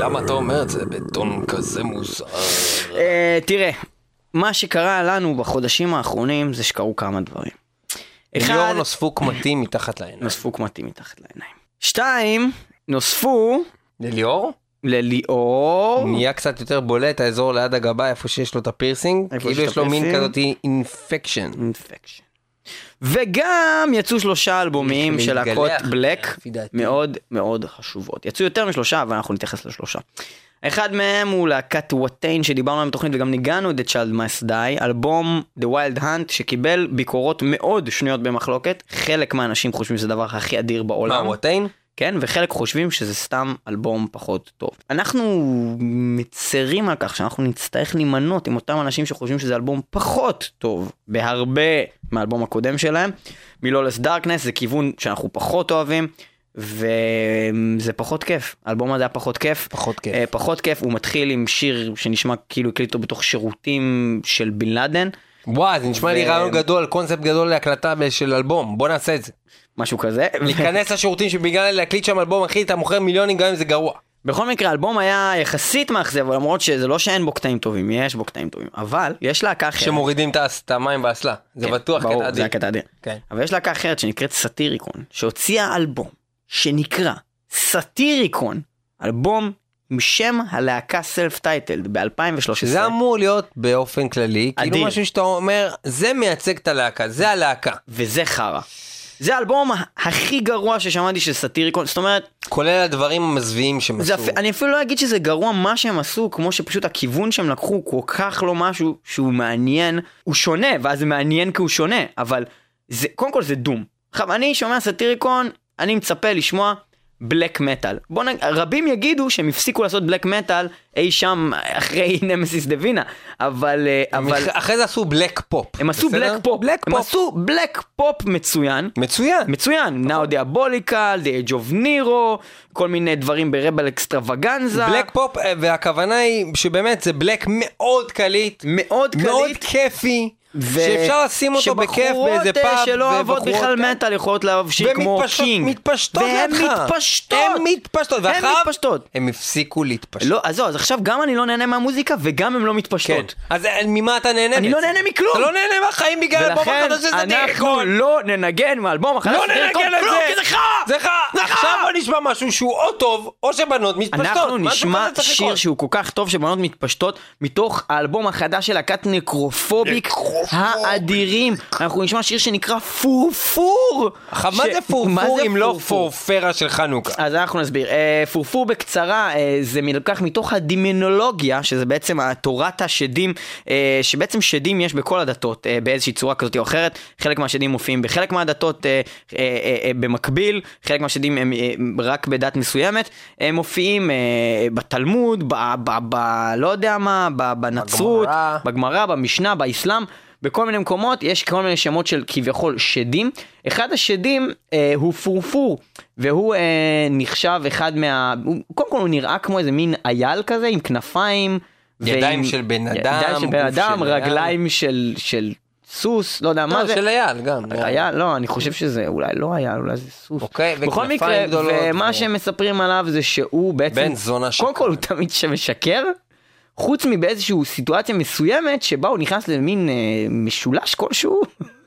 למה אתה אומר את זה בטון כזה מוזר? אה, תראה, מה שקרה לנו בחודשים האחרונים זה שקרו כמה דברים. ליאור נוספו קמטים מתחת לעיניים. נוספו קמטים מתחת לעיניים. שתיים, נוספו לליאור? לליאור. נהיה קצת יותר בולט האזור ליד הגבה איפה שיש לו את הפירסינג. כאילו יש לו מין? כזאת infection. Infection. וגם יצאו שלושה אלבומים של להקות black. מאוד מאוד חשובות. יצאו יותר משלושה, אבל אנחנו נתייחס לשלושה. אחד מהם הוא להקת Watain שדיברנו עליהם בתוכנית וגם ניגנו את Child Must Die, אלבום The Wild Hunt שקיבל ביקורות מאוד שנויות במחלוקת. חלק מהאנשים חושבים שזה הדבר הכי אדיר מה, בעולם. כן, וחלק חושבים שזה סתם אלבום פחות טוב. אנחנו מצרים על כך שאנחנו נצטרך להימנות עם אותם אנשים שחושבים שזה אלבום פחות טוב בהרבה מהאלבום הקודם שלהם. מלולס דארקנס זה כיוון שאנחנו פחות אוהבים. וזה פחות כיף, האלבום הזה היה פחות כיף. פחות כיף. אה, פחות כיף, הוא מתחיל עם שיר שנשמע כאילו הקליטו בתוך שירותים של בן לאדן, וואי, זה נשמע לי ו- רעיון גדול, קונספט גדול להקלטה של אלבום, בוא נעשה את זה. משהו כזה. להיכנס לשירותים שבגלל להקליט שם אלבום, אחי, אתה מוכר מיליונים גם אם זה גרוע. בכל מקרה, האלבום היה יחסית מאכזב, למרות שזה לא שאין בו קטעים טובים, יש בו קטעים טובים, אבל יש להקה אחרת. שמורידים את המים באסלה. זה כן, בטוח ברור, קטע זה אדיר. הקטע אדיר. כן. אבל יש להקה אחרת שנקראת Satyricon, שהוציאה אלבום שנקרא Satyricon, אלבום עם שם הלהקה self titled ב-2013. שזה אמור להיות באופן כללי, כאילו אדיר. משהו שאתה אומר, זה מייצג את הלהקה, זה הלהקה. וזה חרא. זה האלבום הכי גרוע ששמעתי של סאטיריקון, זאת אומרת, כולל הדברים המזוויעים שהם עשו. אפ- אני אפילו לא אגיד שזה גרוע מה שהם עשו, כמו שפשוט הכיוון שהם לקחו כל כך לא משהו שהוא מעניין, הוא שונה, ואז זה מעניין כי הוא שונה, אבל זה, קודם כל זה דום. עכשיו, אני שומע סאטיריקון, אני מצפה לשמוע בלק מטאל. בוא נגיד, רבים יגידו שהם הפסיקו לעשות בלק מטאל אי שם אחרי נמסיס דה וינה, אבל, אה, אבל אחרי זה עשו black pop. הם עשו בסדר? black pop, black הם פופ. עשו black pop מצוין, מצוין. מצוין, Now Diabolical, The Age of Nero, כל מיני דברים Rebel Extravaganza. black pop, והכוונה היא שבאמת זה black מאוד קליט, מאוד קליט. מאוד כיפי, שאפשר לשים אותו בכיף באיזה שבחורות, אה, פאב. שלא אוהבות בכלל כאלה. מטאל יכולות לאהוב שיר כמו King. מתפשטות והן. מתפשטות. הן מתפשטות. הן ואחריו מתפשטות. הם הפסיקו להתפשט. לא, אז זהו, אז עכשיו גם אני לא נהנה מהמוזיקה וגם הן לא כן. מתפשטות. אז אה, ממה אתה נהנה? אני לא בעצם? נהנה מכלום. אתה לא נהנה מהחיים בגלל האלבום ולכן החדש של אנחנו סטיריקון. לא ננגן מהאלבום החדש לא ננגן את זה. זה חרא! זה חרא. עכשיו בוא נשמע משהו שהוא או טוב, או שבנות מתפשטות. אנחנו נשמע שיר. שהוא כל כך טוב שבנות מתפשטות מתוך האלבום החדש של להקת נקרופוביק האדירים. אנחנו נשמע שיר שנקרא פורפור. מה זה פורפור אם לא? פורפרה של חנוכה? אז אנחנו נסביר. אה, פורפור בקצרה אה, זה נלקח מתוך הדימנולוגיה, שזה בעצם תורת השדים, אה, שבעצם שדים יש בכל הדתות באיזושהי צורה כזאת או אחרת. חלק מהשדים מופיעים בחלק מהדתות במקביל, חלק מהשדים הם רק בדת מסוימת. הם מופיעים בתלמוד, ב, ב, ב... לא יודע מה, בנצרות. בגמרא, במשנה, באסלאם. בכל מיני מקומות יש כל מיני שמות של כביכול שדים. אחד השדים אה, הוא פורפור, והוא אה, נחשב אחד מה... הוא, קודם כל הוא נראה כמו איזה מין אייל כזה עם כנפיים. ידיים ועם- של בן אדם, ידיים של בן אדם, של. רגליים של, של סוס, לא יודע מה לא, זה. של אייל גם. אייל, לא, אני חושב שזה אולי לא אייל, אולי זה סוס. אוקיי, בכל וכנפיים מקרה, גדולות ומה ו- שהם מספרים עליו זה שהוא בעצם... בן זונה קודם שקר. כל הוא תמיד שמשקר, חוץ מבאיזושהי סיטואציה מסוימת שבה הוא נכנס למין אה, משולש כלשהו,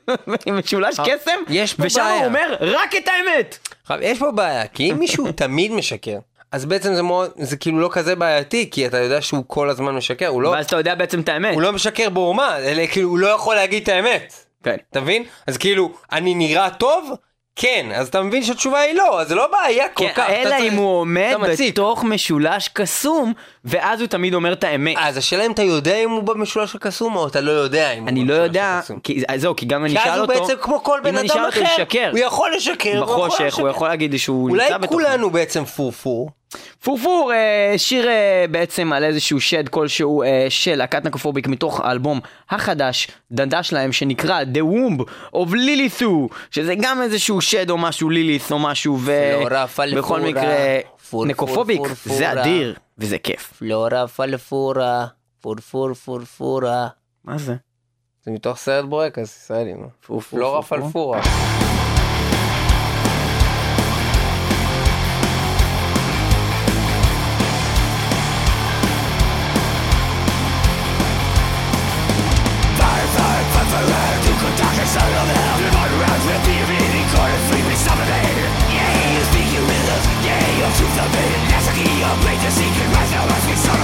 משולש אה, קסם, יש פה ושם בעיה. הוא אומר רק את האמת. עכשיו, יש פה בעיה, כי אם מישהו תמיד משקר, אז בעצם זה מאוד, זה כאילו לא כזה בעייתי, כי אתה יודע שהוא כל הזמן משקר, הוא לא, ואז אתה יודע בעצם את האמת. הוא לא משקר בעורמה, אלא כאילו הוא לא יכול להגיד את האמת. כן. אתה מבין? אז כאילו, אני נראה טוב? כן, אז אתה מבין שהתשובה היא לא, אז זה לא בעיה כל כן, כך. אלא אם הוא עומד. בתוך משולש קסום, ואז הוא תמיד אומר את האמת. אז השאלה אם אתה יודע אם הוא במשולש הקסום, או אתה לא יודע אם הוא אני לא במשולש יודע, הקסום. כי אז זהו, כי גם אני כי אשאל אז הוא אותו, בעצם כמו כל בן אני אדם אותו, אחר, הוא יכול לשקר, הוא יכול בחושך, הוא. יכול להגיד שהוא אולי נמצא בתוכו. כולנו בעצם פורפור. פורפור, אה, שיר אה, בעצם על איזשהו שד כלשהו אה, של להקת נקופוביק מתוך האלבום החדש, דנדה שלהם, שנקרא The Womb of Lilithu, שזה גם איזשהו שד או משהו, לילית' או משהו, ובכל מקרה, נקופוביק. זה אדיר, וזה כיף. פלורה פלפורה, פורפור פורפורה. מה זה? זה מתוך סרט בורקס ישראלי, פלורה? פלפורה. of me As a key of latency can rise now as we sorrow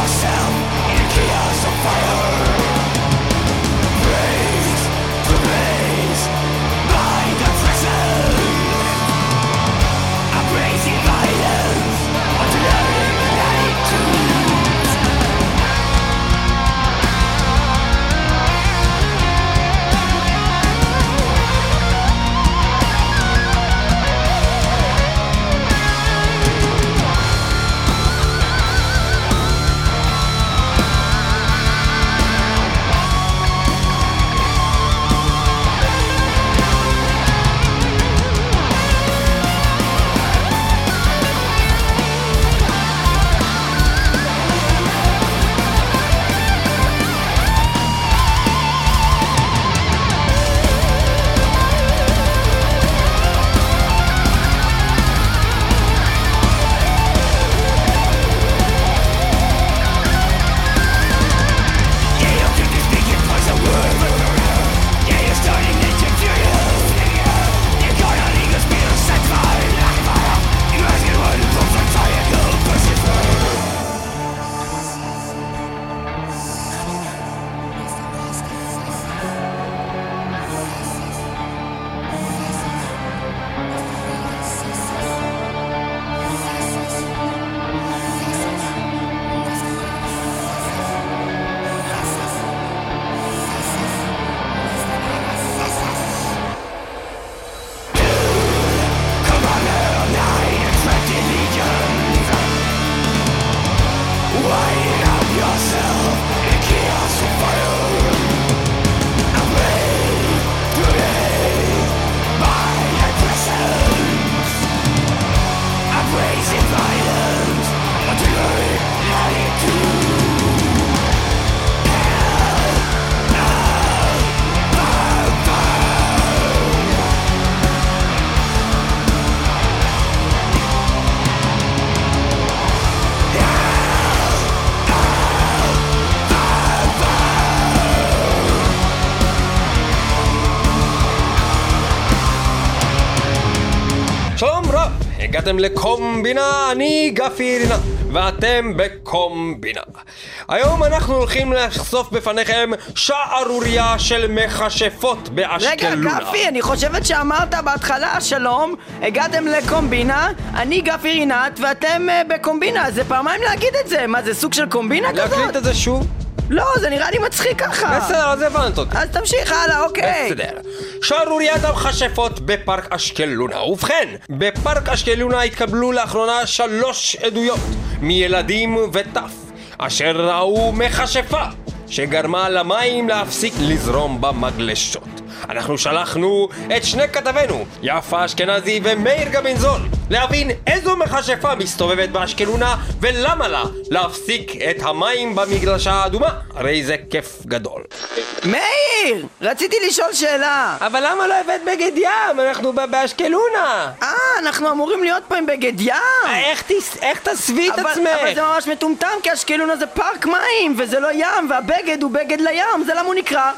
ourselves. הגעתם לקומבינה, אני גפי רינה, ואתם בקומבינה. היום אנחנו הולכים לחשוף בפניכם שערורייה של מכשפות רגע, באשקלונה. גפי, אני חושבת שאמרת בהתחלה, שלום, הגעתם לקומבינה, אני גפי רינת, ואתם אה, בקומבינה, זה פעמיים להגיד את זה, מה זה סוג של קומבינה להקליט כזאת? את זה שוב? לא, זה נראה לי מצחיק ככה. בסדר, אז הבנת אותי. אז תמשיך הלאה, אוקיי. בסדר. שערוריית המכשפות בפארק אשקלונה. ובכן, בפארק אשקלונה התקבלו לאחרונה שלוש עדויות מילדים וטף, אשר ראו מכשפה שגרמה למים להפסיק לזרום במגלשות. אנחנו שלחנו את שני כתבינו, יפה אשכנזי ומאיר גבינזון, להבין איזו מכשפה מסתובבת באשקלונה ולמה לה להפסיק את המים במגלשה האדומה. הרי זה כיף גדול. מאיר! רציתי לשאול שאלה. אבל למה לא הבאת בגד ים? אנחנו באשקלונה. אה, אנחנו אמורים להיות פה עם בגד ים! איך, תס... איך תסווי את עצמך? אבל זה ממש מטומטם, כי אשקלונה זה פארק מים, וזה לא ים, והבגד הוא בגד לים, זה למה הוא נקרא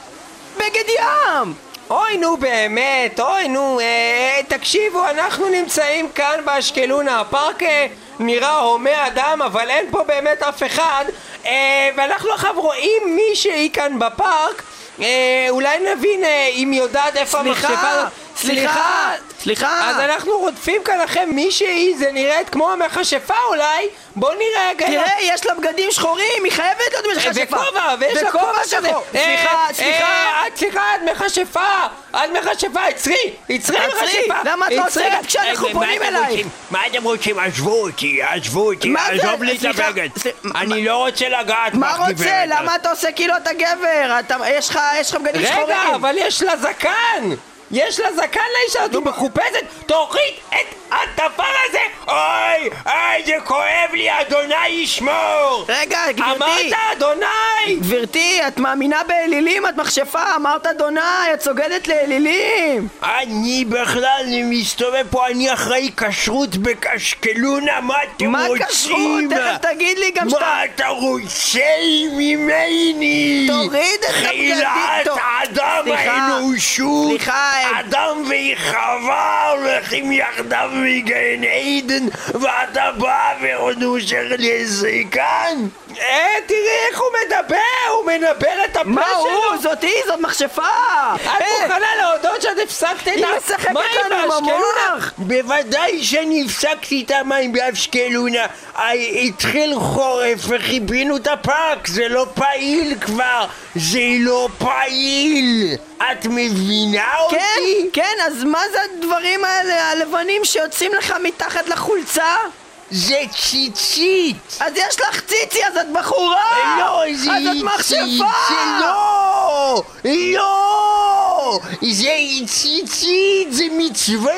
בגד ים! אוי נו באמת, אוי נו, אה, תקשיבו, אנחנו נמצאים כאן באשקלונה, הפארק אה, נראה הומה אדם, אבל אין פה באמת אף אחד, אה, ואנחנו עכשיו רואים מישהי כאן בפארק, אה, אולי נבין אה, אם יודעת איפה. סליחה, סליחה, סליחה. אז אנחנו רודפים כאן אחרי מישהי, זה נראית כמו המכשפה אולי, בוא נראה רגע. תראה, יש לה בגדים שחורים, היא חייבת להיות מכשפה. וכובע, ויש לה כובע. שחור. אה, סליחה, אה, סליחה. את סליחה, את מכשפה, את מכשפה, עצרי, עצרי עצרי, מכשפה. למה את לא. עוצרת כשאנחנו אה, פונים מה אלייך? מה אתם רוצים? עזבו אותי, עזבו אותי, מה? עזוב לי את הבגד. אני לא רוצה לגעת מה בך, רוצה? גברת. למה אתה עושה כאילו אתה גבר? יש לך בגדים שחורים. רגע, אבל יש לה זקן! יש לה זקן לאישה הזאת, היא מחופשת! תוריד את הדבר הזה! אוי, אוי, זה כואב לי, אדוני ישמור! רגע, גברתי. אמרת אדוני! גברתי, את מאמינה באלילים? את מכשפה, אמרת אדוני, את סוגדת לאלילים! אני בכלל מסתובב פה, אני אחראי כשרות באשקלונה, מה אתם מה רוצים? כשרות? תכף תגיד לי גם שאתה... מה אתה רוצה ממני? תוריד את הבגדים, אדם סליחה, האנושות, סליחה, אה- אדם וחווה הולכים יחדיו מגן עדן, ואתה בא ונושר לי זקן? אה, תראי איך הוא מדבר! הוא מדבר את הפה מה שלו! הוא? זאת היא, זאת מכשפה! את אה, מוכנה להודות שאת הפסקת את היא משחקת לנו? המוח! בוודאי שאני הפסקתי את המים באשקלונה התחיל חורף וחיבינו את הפארק זה לא פעיל כבר זה לא פעיל את מבינה כן, אותי? כן, אז מה זה הדברים האלה, הלבנים שיוצאים לך מתחת לחולצה? זה ציצית אז יש לך ציצי, אז את בחורה! לא, זה אז את מכשפה! זה לא! לא! זה ציצית, זה מצווה!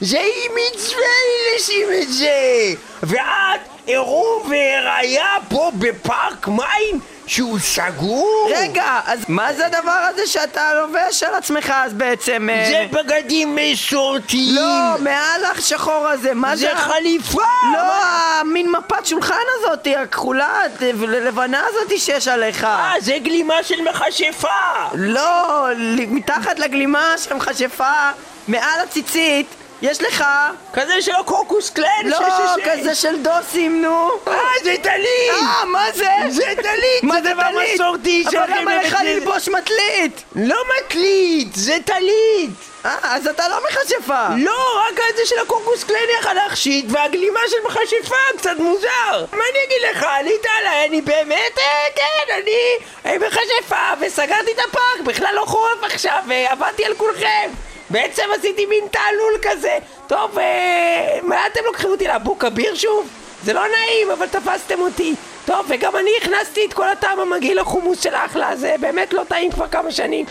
זה מצווה לשים את זה! ואת עירום והראיה פה בפארק מים שהוא סגור? רגע, אז מה זה הדבר הזה שאתה לובש על עצמך אז בעצם? אה, זה בגדים מסורתיים! לא, מעל השחור הזה, מה זה? זה חליפה! לא, המין מפת שולחן הזאתי, הכחולה, הלבנה הזאתי שיש עליך. אה, זה גלימה של מכשפה! לא, מתחת לגלימה של מכשפה, מעל הציצית, יש לך... כזה של הקוקוס קלן! לא, כזה של דוסים, נו. אה, זה טלית! אה, מה זה? זה טלית! מה זה דבר? מסורתי אבל שלכם למה לך ללבוש מטלית? לא מקליט, זה טלית! אה, אז אתה לא מכשפה. לא, רק את זה של הקוקוס קליין יכל להכשיט, והגלימה של מכשפה קצת מוזר. מה אני אגיד לך, עלית עליי, אני באמת, אה, כן, אני אה, מכשפה, וסגרתי את הפארק, בכלל לא חורף עכשיו, ועבדתי על כולכם. בעצם עשיתי מין תעלול כזה. טוב, אה, מה אתם לוקחים אותי לאבו כביר שוב? זה לא נעים, אבל תפסתם אותי. טוב, וגם אני הכנסתי את כל הטעם המגעיל לחומוס של אחלה, זה באמת לא טעים כבר כמה שנים.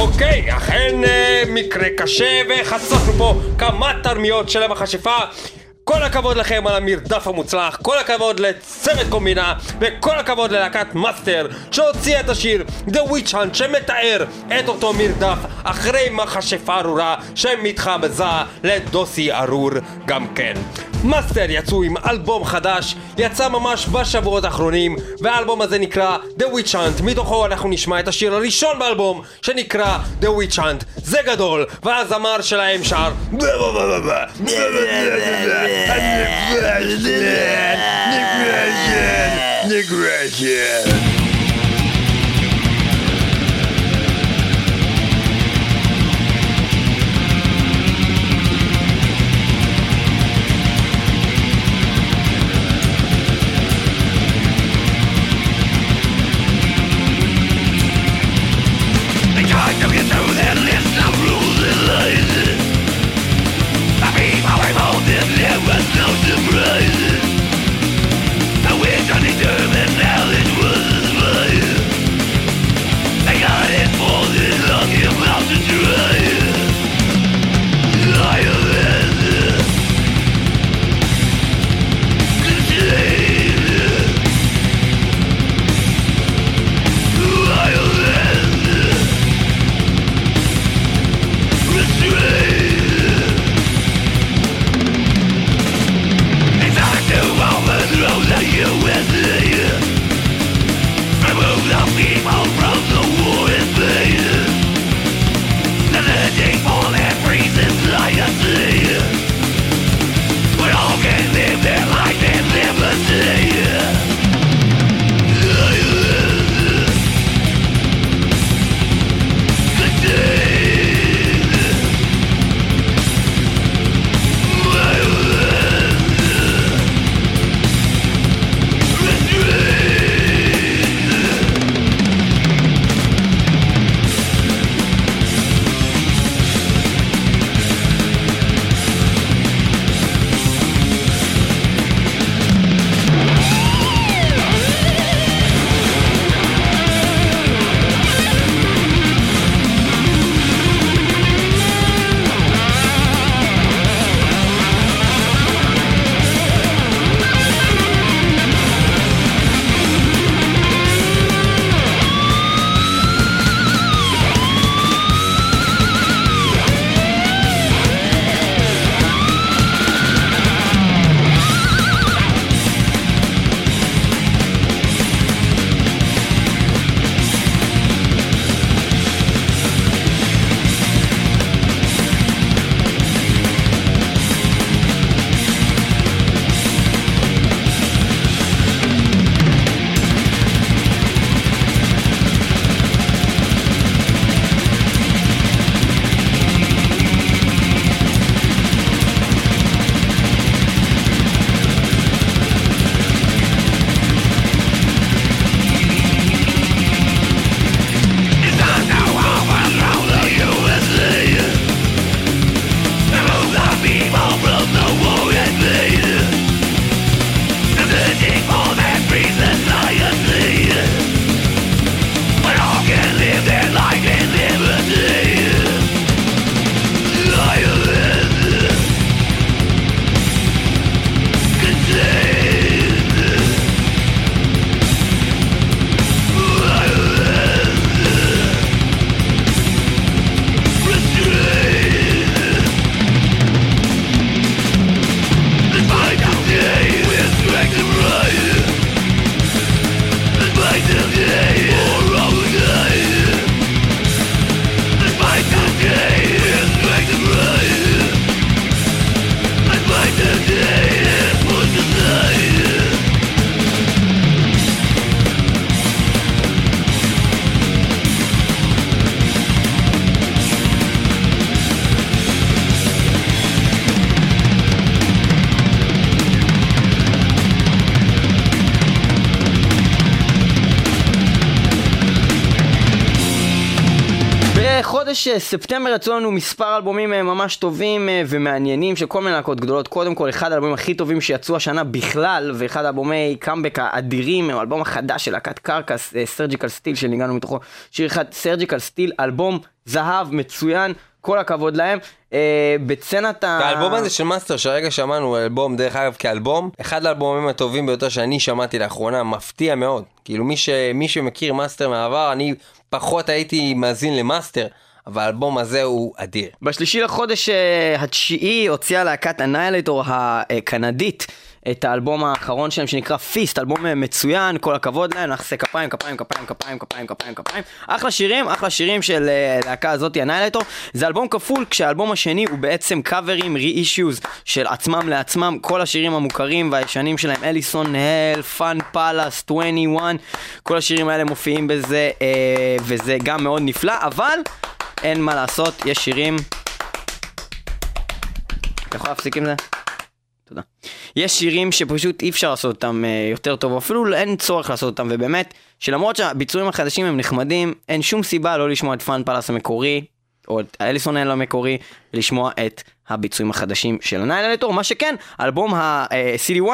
אוקיי, אכן אה, מקרה קשה, וחשפנו פה כמה תרמיות של המכשפה. כל הכבוד לכם על המרדף המוצלח, כל הכבוד לצוות קומבינה, וכל הכבוד ללהקת Master שהוציאה את השיר The Witch Hunt שמתאר את אותו מרדף אחרי מכשפה ארורה שמתחבזה לדוסי ארור גם כן. Master יצאו עם אלבום חדש, יצא ממש בשבועות האחרונים, והאלבום הזה נקרא The Witch Hunt, מתוכו אנחנו נשמע את השיר הראשון באלבום, שנקרא The Witch Hunt, זה גדול, והזמר שלהם שר. בחודש אה, ספטמבר יצאו לנו מספר אלבומים אה, ממש טובים אה, ומעניינים של כל מיני להקות גדולות. קודם כל, אחד האלבומים הכי טובים שיצאו השנה בכלל, ואחד האלבומי קאמבק האדירים, הוא האלבום החדש של להקת Carcass, Surgical Steel, שניגנו מתוכו. שיר אחד, Surgical Steel, אלבום זהב, מצוין, כל הכבוד להם. אה, בצנת ה... האלבום הזה של Master שהרגע שמענו, אלבום, דרך אגב, כאלבום, אחד האלבומים הטובים ביותר שאני שמעתי לאחרונה, מפתיע מאוד. כאילו מי, ש... מי שמכיר Master מהעבר, אני פחות הייתי מאזין ל Master, אבל האלבום הזה הוא אדיר. בשלישי לחודש אה, התשיעי הוציאה להקת Annihilator הקנדית את האלבום האחרון שלהם שנקרא Feast, אלבום אה, מצוין, כל הכבוד להם, נכסי כפיים, כפיים, כפיים, כפיים, כפיים, כפיים, כפיים. אחלה שירים, אחלה שירים של אה, להקה הזאתי Annihilator. זה אלבום כפול, כשהאלבום השני הוא בעצם קאברים, re-issues של עצמם לעצמם, כל השירים המוכרים והישנים שלהם, Alison Hell, Fun Palace, 21, כל השירים האלה מופיעים בזה, וזה גם מאוד נפלא, אבל אין מה לעשות, יש שירים אתה יכול להפסיק עם זה? תודה. יש שירים שפשוט אי אפשר לעשות אותם אה, יותר טוב, אפילו אין צורך לעשות אותם, ובאמת, שלמרות שהביצועים החדשים הם נחמדים, אין שום סיבה לא לשמוע את Fun Palace המקורי, או את ה Alison Hell המקורי, ולשמוע את הביצועים החדשים של Annihilator. מה שכן, אלבום ה-CD1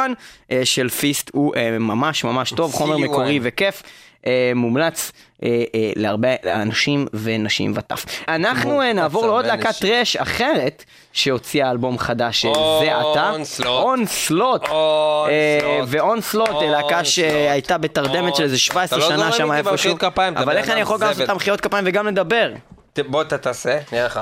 אה, של פיסט הוא אה, ממש ממש טוב, חומר CD1. מקורי וכיף. אה, מומלץ אה, אה, להרבה אנשים ונשים וטף. אנחנו אה, נעבור לעוד להקת. טראש אחרת שהוציאה אלבום חדש אה, זה עתה. אונסלוט. אונסלוט. ואונסלוט, אה, להקה. שהייתה בתרדמת של איזה 17 אתה לא שנה שם איפשהו. אבל איך אני יכול גם לעשות. את המחיאות כפיים וגם לדבר? בוא אתה תעשה, נראה לך.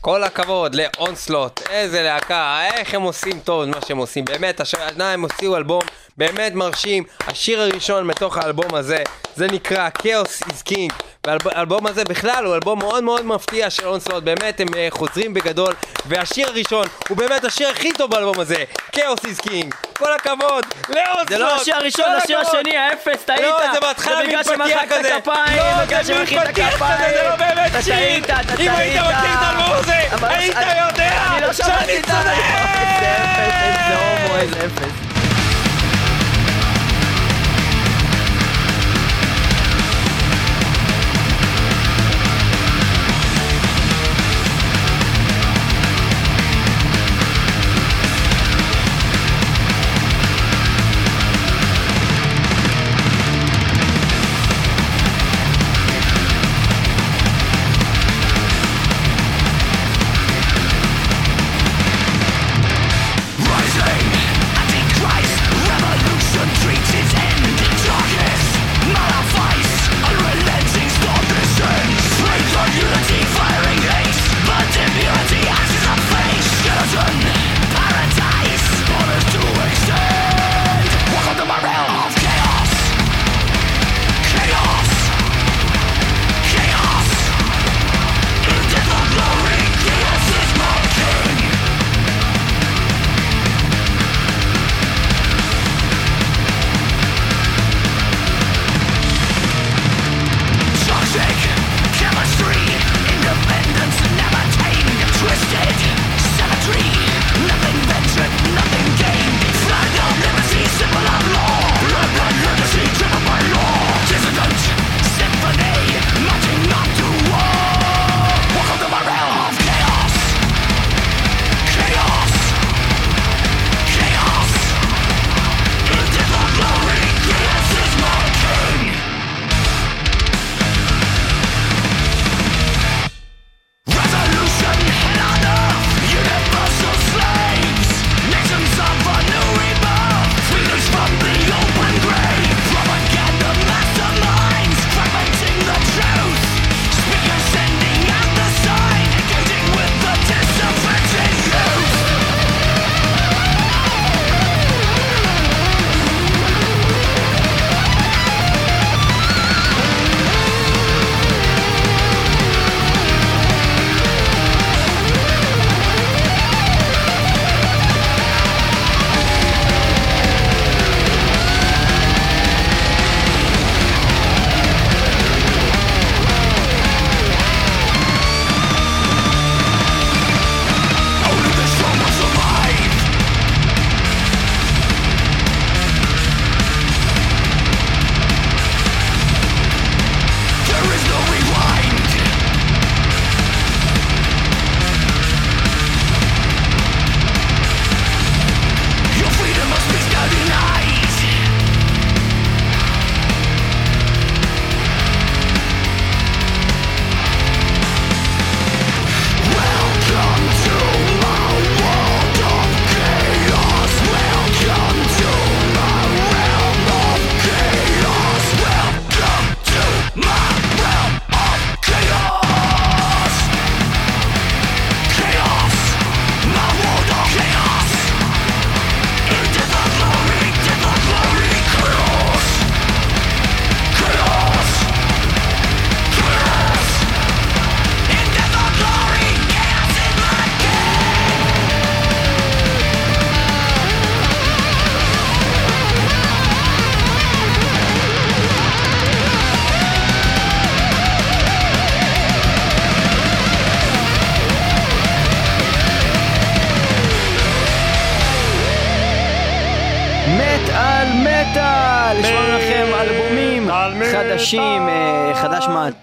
כל הכבוד לאונסלוט, איזה להקה, איך הם עושים טוב מה שהם עושים, באמת, השנה הם הוציאו אלבום באמת מרשים, השיר הראשון מתוך האלבום הזה, זה נקרא Chaos is King, והאלבום הזה בכלל הוא אלבום מאוד מאוד מפתיע של אונסלוט, באמת הם אה, חוזרים בגדול, והשיר הראשון הוא באמת השיר הכי טוב באלבום הזה, Chaos is King, כל הכבוד לאונסלוט, זה לא השיר הראשון, זה השיר. השני, האפס, טעית. לא, זה בהתחלה בגלל מתפתח שמחקת כזה. כפיים, לא, בגלל מתפתח כפיים. זה לא באמת אתה שיר. טעית, אתה טעית. אם היית מכיר את האלבום הזה, היית יודע לא שאני. צודק. איזה אפס, איזה הומו, איזה אפס.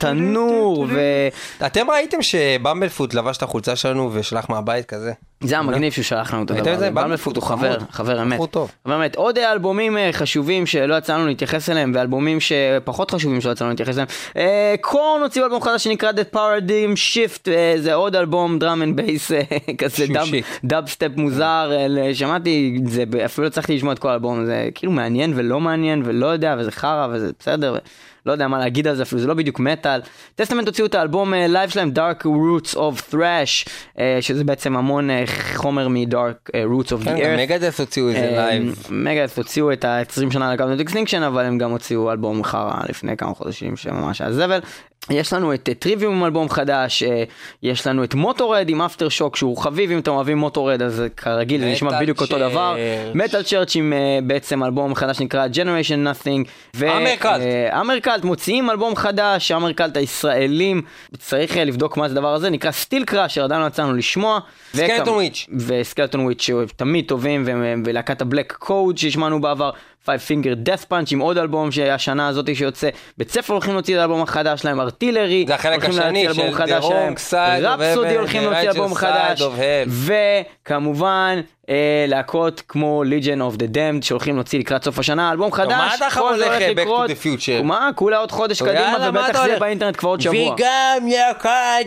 חדש מהתנור, וזה אתם ראיתם ש Bumblefoot לבש את החולצה שלנו ושלח מהבית כזה? היה מגניב שהוא שלח לנו את הדבר זה? הזה. Bumblefoot הוא. חבר, חבר אמת. אבל באמת, עוד אלבומים אה, חשובים שלא יצא לנו להתייחס אליהם, ואלבומים שפחות חשובים שלא יצא לנו להתייחס אליהם. אה, Korn הוציאו אלבום חדש שנקרא The Paradigm Shift, אה, זה עוד אלבום drum and bass כזה דאב- סטפ מוזר, שמעתי זה, אפילו לא הצלחתי לשמוע את כל האלבום, זה כאילו מעניין ולא מעניין ולא יודע, וזה חרא וזה בסדר. לא יודע מה להגיד על זה אפילו, זה לא בדיוק מטאל. Testament הוציאו את האלבום אה, live שלהם, Dark Roots of Thrash, אה, שזה בעצם המון אה, חומר מ-Dark אה, Roots of the כן, Earth. Megadeth הוציאו איזה אה, live. Megadeth הוציאו את ה-20 שנה ל Countdown to Extinction, אבל הם גם הוציאו אלבום חרא לפני כמה חודשים שממש היה זבל. יש לנו את Trivium עם אלבום חדש, אה, יש לנו את Motörhead עם Aftershock שהוא חביב אם אתם אוהבים Motörhead אז זה כרגיל זה נשמע בדיוק אותו. דבר. Metal Church עם אה, בעצם אלבום חדש שנקרא Generation Nothing. ו- אמרקלט. אה, אמרקלט מוציאים אלבום חדש, אמרקלט הישראלים, צריך אה, לבדוק מה זה הדבר הזה, נקרא סטיל קראשר, עדיין לא יצאנו לשמוע. סקלטון וויץ'. וסקלטון וויץ' שתמיד טובים, ולהקת הבלק קוד שהשמענו בעבר, Five Finger Death Punch עם עוד אלבום שהשנה הזאת שיוצא, בית ספר הולכים להוציא את האלבום החדש שלהם, ארטילרי, זה החלק השני של The Wrong Side רפסודי הולכים להוציא אלבום חדש, of Hell. וכמובן אה, להקות כמו Legion of the Damned שהולכים להוציא לקראת סוף השנה, אלבום חדש, מה אתה זה הולך, הולך אה, Back to לקרות, the Future? מה, כולה עוד חודש קדימה, ובטח זה? באינטרנט כבר עוד שבוע. וגם יקד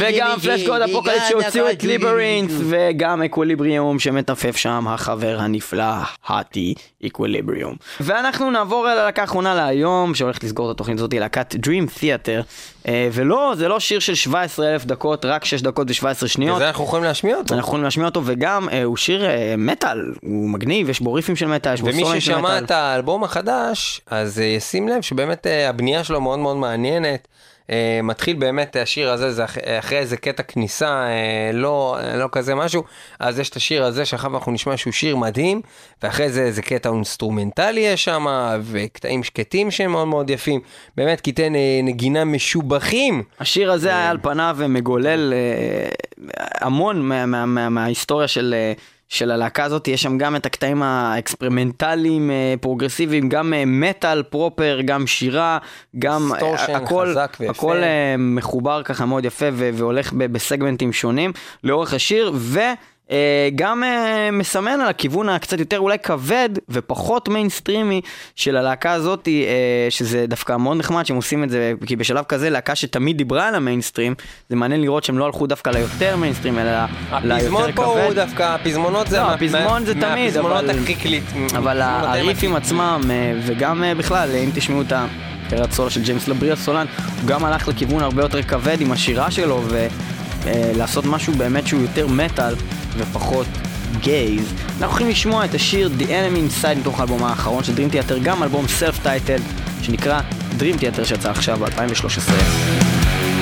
וגם פלאש גוד אפוקליפס שהוציאו את ליברינס וגם אקוויליבריום שמתופף שם החבר הנפלא האטי אקוויליבריום. ואנחנו נעבור אל הלהקה האחרונה להיום שהולכת לסגור את התוכנית הזאת, להקת Dream Theater. אה, ולא, זה לא שיר של 17 אלף דקות, רק 6 דקות ו-17 שניות. וזה אנחנו יכולים להשמיע אותו. אנחנו יכולים להשמיע אותו וגם אה, הוא שיר אה, מטאל, הוא מגניב, יש בו ריפים של מטאל, יש בו ומי סולואים של ששמע מטאל. את האלבום החדש, אז ישים לב שבאמת הבנייה שלו מאוד מאוד מעניינת. אה, מתחיל באמת השיר הזה, זה אח- אחרי איזה קטע כניסה, אה, לא, אה, לא כזה משהו, אז יש את השיר הזה שאחריו אנחנו נשמע שהוא שיר מדהים, ואחרי זה איזה קטע אינסטרומנטלי יש שם, וקטעים שקטים שהם מאוד מאוד יפים. באמת קטעי נ- נגינה משובחים. השיר הזה היה על פניו מגולל אה, המון מה- מה- מה- מההיסטוריה של... של הלהקה הזאת, יש שם גם את הקטעים האקספרימנטליים, אה, פרוגרסיביים, גם אה, מטאל proper, גם שירה, גם אה, הכל, חזק ויפה. הכל מחובר ככה מאוד יפה והולך בסגמנטים שונים לאורך השיר, ו... אה, גם אה, מסמן על הכיוון הקצת יותר אולי כבד ופחות מיינסטרימי של הלהקה הזאת, אה, שזה דווקא מאוד נחמד שהם עושים את זה, כי בשלב כזה להקה שתמיד דיברה על המיינסטרים, זה מעניין לראות שהם לא הלכו דווקא ליותר מיינסטרים, אלא הפזמון ליותר פה הוא כבד. דווקא, הפזמון זה לא, הפזמון זה תמיד, מהפזמונות קליט. אבל הריפים עצמם, וגם בכלל, אם תשמעו את הקריירת סולו של ג'יימס לבריה סולן, הוא גם הלך לכיוון הרבה יותר כבד עם השירה שלו, ולעשות משהו באמת שהוא יותר מטאל ופחות gays. אנחנו הולכים לשמוע את השיר The Enemy Inside מתוך האלבום האחרון של Dream Theater, גם אלבום self title שנקרא Dream Theater שיצא עכשיו ב-2013.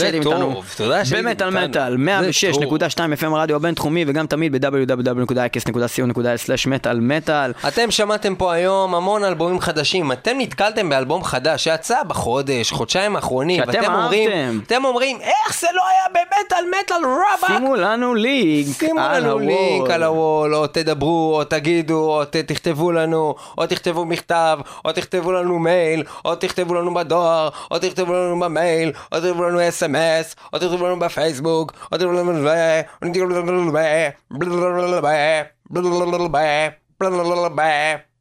שהייתם איתנו. זה טוב, תודה שהייתם איתנו. במטאל מטאל, 106.2 FM רדיו הבינתחומי, וגם תמיד ב-www.x.co.il/מטאל. אתם שמעתם פה היום המון אלבומים חדשים, אתם נתקלתם באלבום חדש שיצא בחודש, חודשיים האחרונים, ואתם אומרים, אתם אומרים, איך זה לא היה במטאל מטאל רבאק? שימו לנו לינק שימו לנו לינק על הוול, או תדברו, או תגידו, או תכתבו לנו, או תכתבו מכתב, או תכתבו לנו מייל, או תכתבו לנו בדואר, או תכתבו לנו במייל, או תכתבו לנו אס Mess. or they'll learn by Facebook, or they'll learn by Facebook, or they'll learn by Facebook, or they'll learn by Facebook, or they'll learn by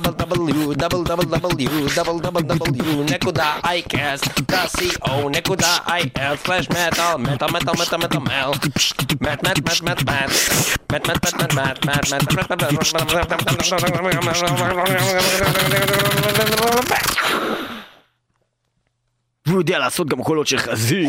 www.icast.co.il slash metal metal metal metal metal metal met met met met met met met met met met met met והוא יודע לעשות גם קולות של חזיר